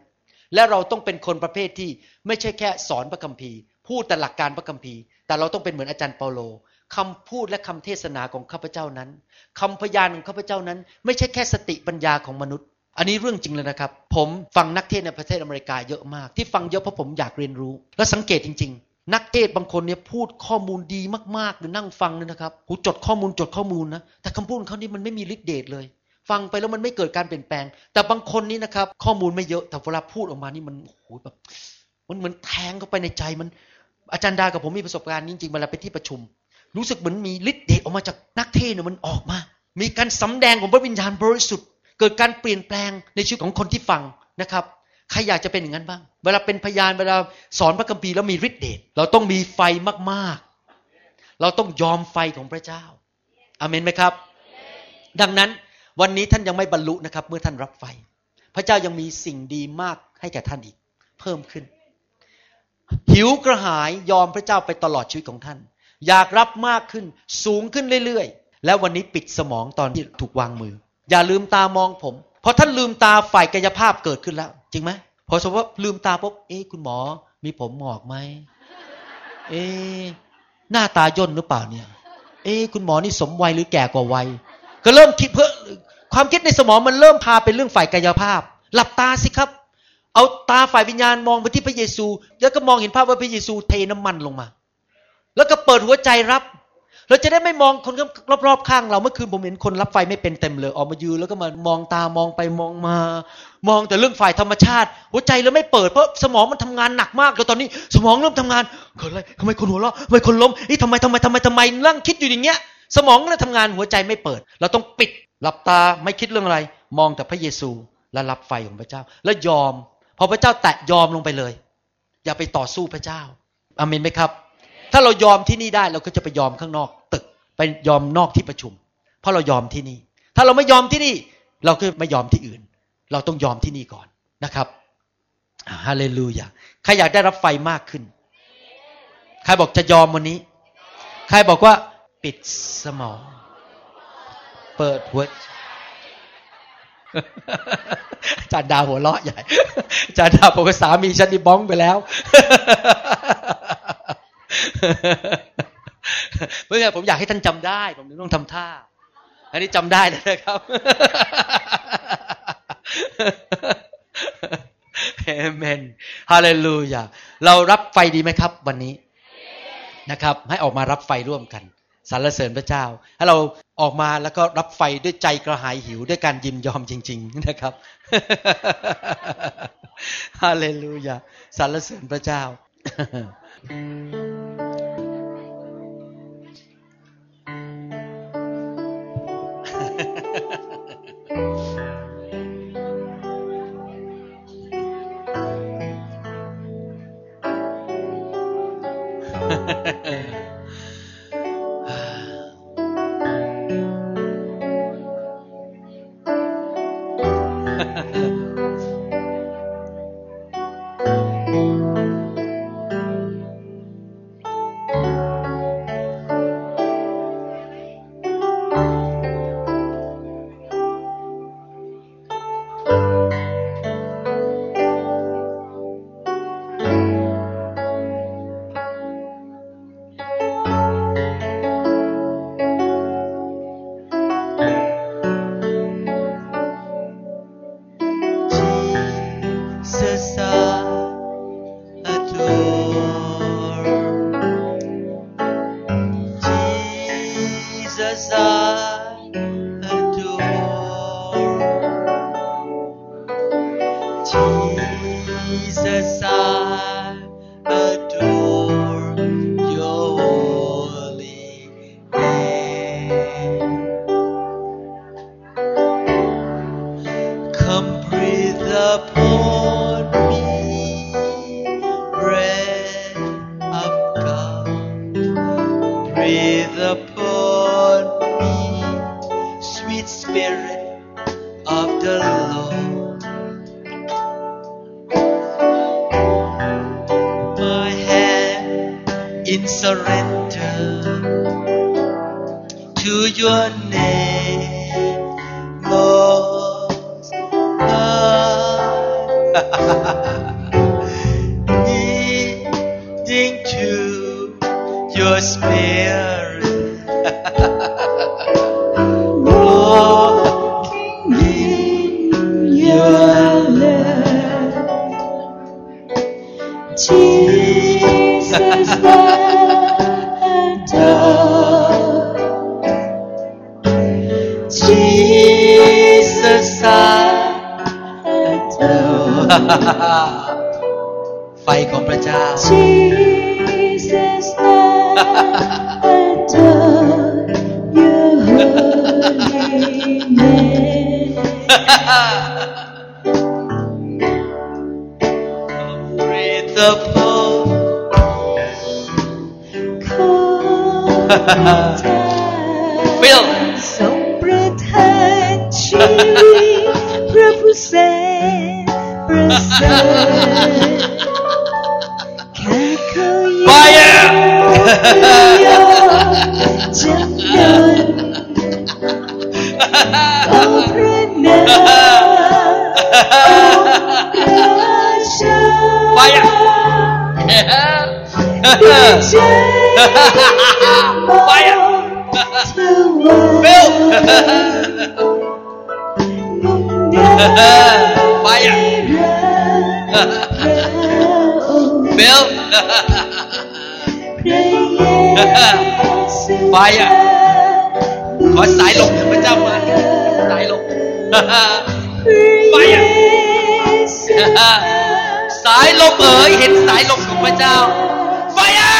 และเราต้องเป็นคนประเภทที่ไม่ใช่แค่สอนพระคัมภีร์ พูดแต่หลักการพระคัมภีร์ แต่เราต้องเป็นเหมือนอาจารย์เปาโลคำพูดและคำเทศนาของข้าพเจ้านั้นคำพยานของข้าพเจ้านั้น ไม่ใช่แค่สติปัญญาของมนุษย์ อันนี้เรื่องจริงเลยนะครับ ผมฟังนักเทศในประเทศอเมริกาเยอะมาก ที่ฟังเยอะเพราะผมอยากเรียนรู้ และสังเกตจริง ๆ นักเทศบางคนเนี่ยพูดข้อมูลดีมากๆหรือนั่งฟังเนี่ยนะครับหูจดข้อมูลจดข้อมูลนะแต่คำพูดของเขานี่มันไม่มีฤทธิ์เดชเลย ฟังไปแล้วมันไม่เกิดการเปลี่ยนแปลง แต่บางคนนี่นะครับ ข้อมูลไม่เยอะแต่เวลาพูดออกมานี่มันโอ้โหแบบมันเหมือนแทงเข้าไปในใจมัน อาจารย์ดากับผมมีประสบการณ์จริงๆเวลาไปที่ประชุม รู้สึกเหมือนมีฤทธิ์เดชออกมาจากนักเทศเนี่ยมันออกมา มีการสำแดงของพระวิญญาณบริสุทธิ์ เกิดการเปลี่ยนแปลงในชีวิตของคนที่ฟังนะครับใครอยากจะเป็นอย่างนั้นบ้าง เวลาเป็นพยานเวลาสอนพระคัมภีร์แล้วมีฤทธิ์เดชเราต้องมีไฟมากๆ เราต้องยอมไฟของพระเจ้าอาเมนไหมครับ ดังนั้นวันนี้ท่านยังไม่บรรลุนะครับ เมื่อท่านรับไฟ พระเจ้ายังมีสิ่งดีมากให้แก่ท่านอีก เพิ่มขึ้น หิวกระหายยอมพระเจ้าไปตลอดชีวิตของท่าน อยากรับมากขึ้นสูงขึ้นเรื่อยๆ แล้ววันนี้ปิดสมองตอนที่ถูกวางมือ อย่าลืมตามองผมพอท่านลืมตาฝ่ายกายภาพเกิดขึ้นแล้ว จริงไหมพอสมมติว่าลืมตาปุ๊บเอ๊ะคุณหมอ มีผมหงอกไหมเอ๊ะหน้าตาย่นหรือเปล่าเนี่ย เอ๊ะคุณหมอนี่สมวัยหรือแก่กว่าวัย ก็เริ่มคิดเพื่อความคิดในสมองมันเริ่มพาเป็นเรื่องฝ่ายกายภาพ หลับตาสิครับ เอาตาฝ่ายวิญญาณมองไปที่พระเยซู แล้วก็มองเห็นภาพว่าพระเยซูเทน้ำมันลงมา แล้วก็เปิดหัวใจรับ เราจะได้ไม่มองคนรอบๆข้างเราเมื่อคืนผมเห็นคนรับไฟไม่เป็นเต็มเลย ออกมายืนแล้วก็มามองตามองไปมองมา มองแต่เรื่องฝ่ายธรรมชาติ หัวใจเราไม่เปิดเพราะสมองมันทำงานหนักมากแล้วตอนนี้ สมองเริ่มทำงานเกิดอะไรทำไมคนหัวเราะทำไมคนล้มนี่ทำไมทำไมทำไมทำไมนั่งคิดอยู่อย่างเงี้ย สมองเราทำงานหัวใจไม่เปิด เราต้องปิดหลับตาไม่คิดเรื่องอะไร มองแต่พระเยซูและรับไฟของพระเจ้า แล้วยอม พอพระเจ้าแตะยอมลงไปเลย อย่าไปต่อสู้พระเจ้าอามินไหมครับ ถ้าเรายอมที่นี่ได้เราก็จะไปยอมข้างนอก ตึกไปยอมนอกที่ประชุม เพราะเรายอมที่นี่ ถ้าเราไม่ยอมที่นี่ เราก็ไม่ยอมที่อื่น เราต้องยอมที่นี่ก่อนนะครับฮาเลลูยาใครอยากได้รับไฟมากขึ้น ใครบอกจะยอมวันนี้ ใครบอกว่าปิดสมอง เปิดหัวอา จารย์ดาวหัวเราะใหญ่อาจารย์ดาวบอกว่าสามีฉันนี่บ้องไปแล้วเมื่อไงผมอยากให้ท่านจำได้ ผมต้องทำท่า อันนี้จำได้เลยนะครับเอเมนฮาเลลูยาเรารับไฟดีไหมครับ วันนี้นะครับ ให้ออกมารับไฟร่วมกัน สรรเสริญพระเจ้าให้เราออกมาแล้วก็รับไฟด้วยใจกระหายหิวด้วยการยินยอมจริง ๆ นะครับฮาเลลูยาสรรเสริญพระเจ้า ไฟอะขอสายลมของพระเจ้ามาสายลมไฟอะสายลมเอ๋ยเห็นสายลมของพระเจ้าไฟอะ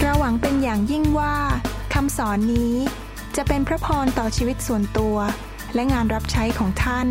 เราหวังเป็นอย่างยิ่งว่าคำสอนนี้จะเป็นพระพรต่อชีวิตส่วนตัว และงานรับใช้ของท่าน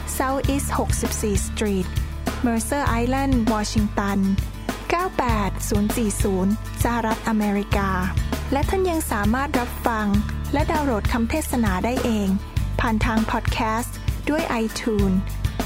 South East 64 Street Mercer Island Washington 98040 สหรัฐอเมริกา และท่านยังสามารถรับฟัง และดาวน์โหลดคำเทศนาได้เอง ผ่านทางพอดแคสต์ด้วย iTunes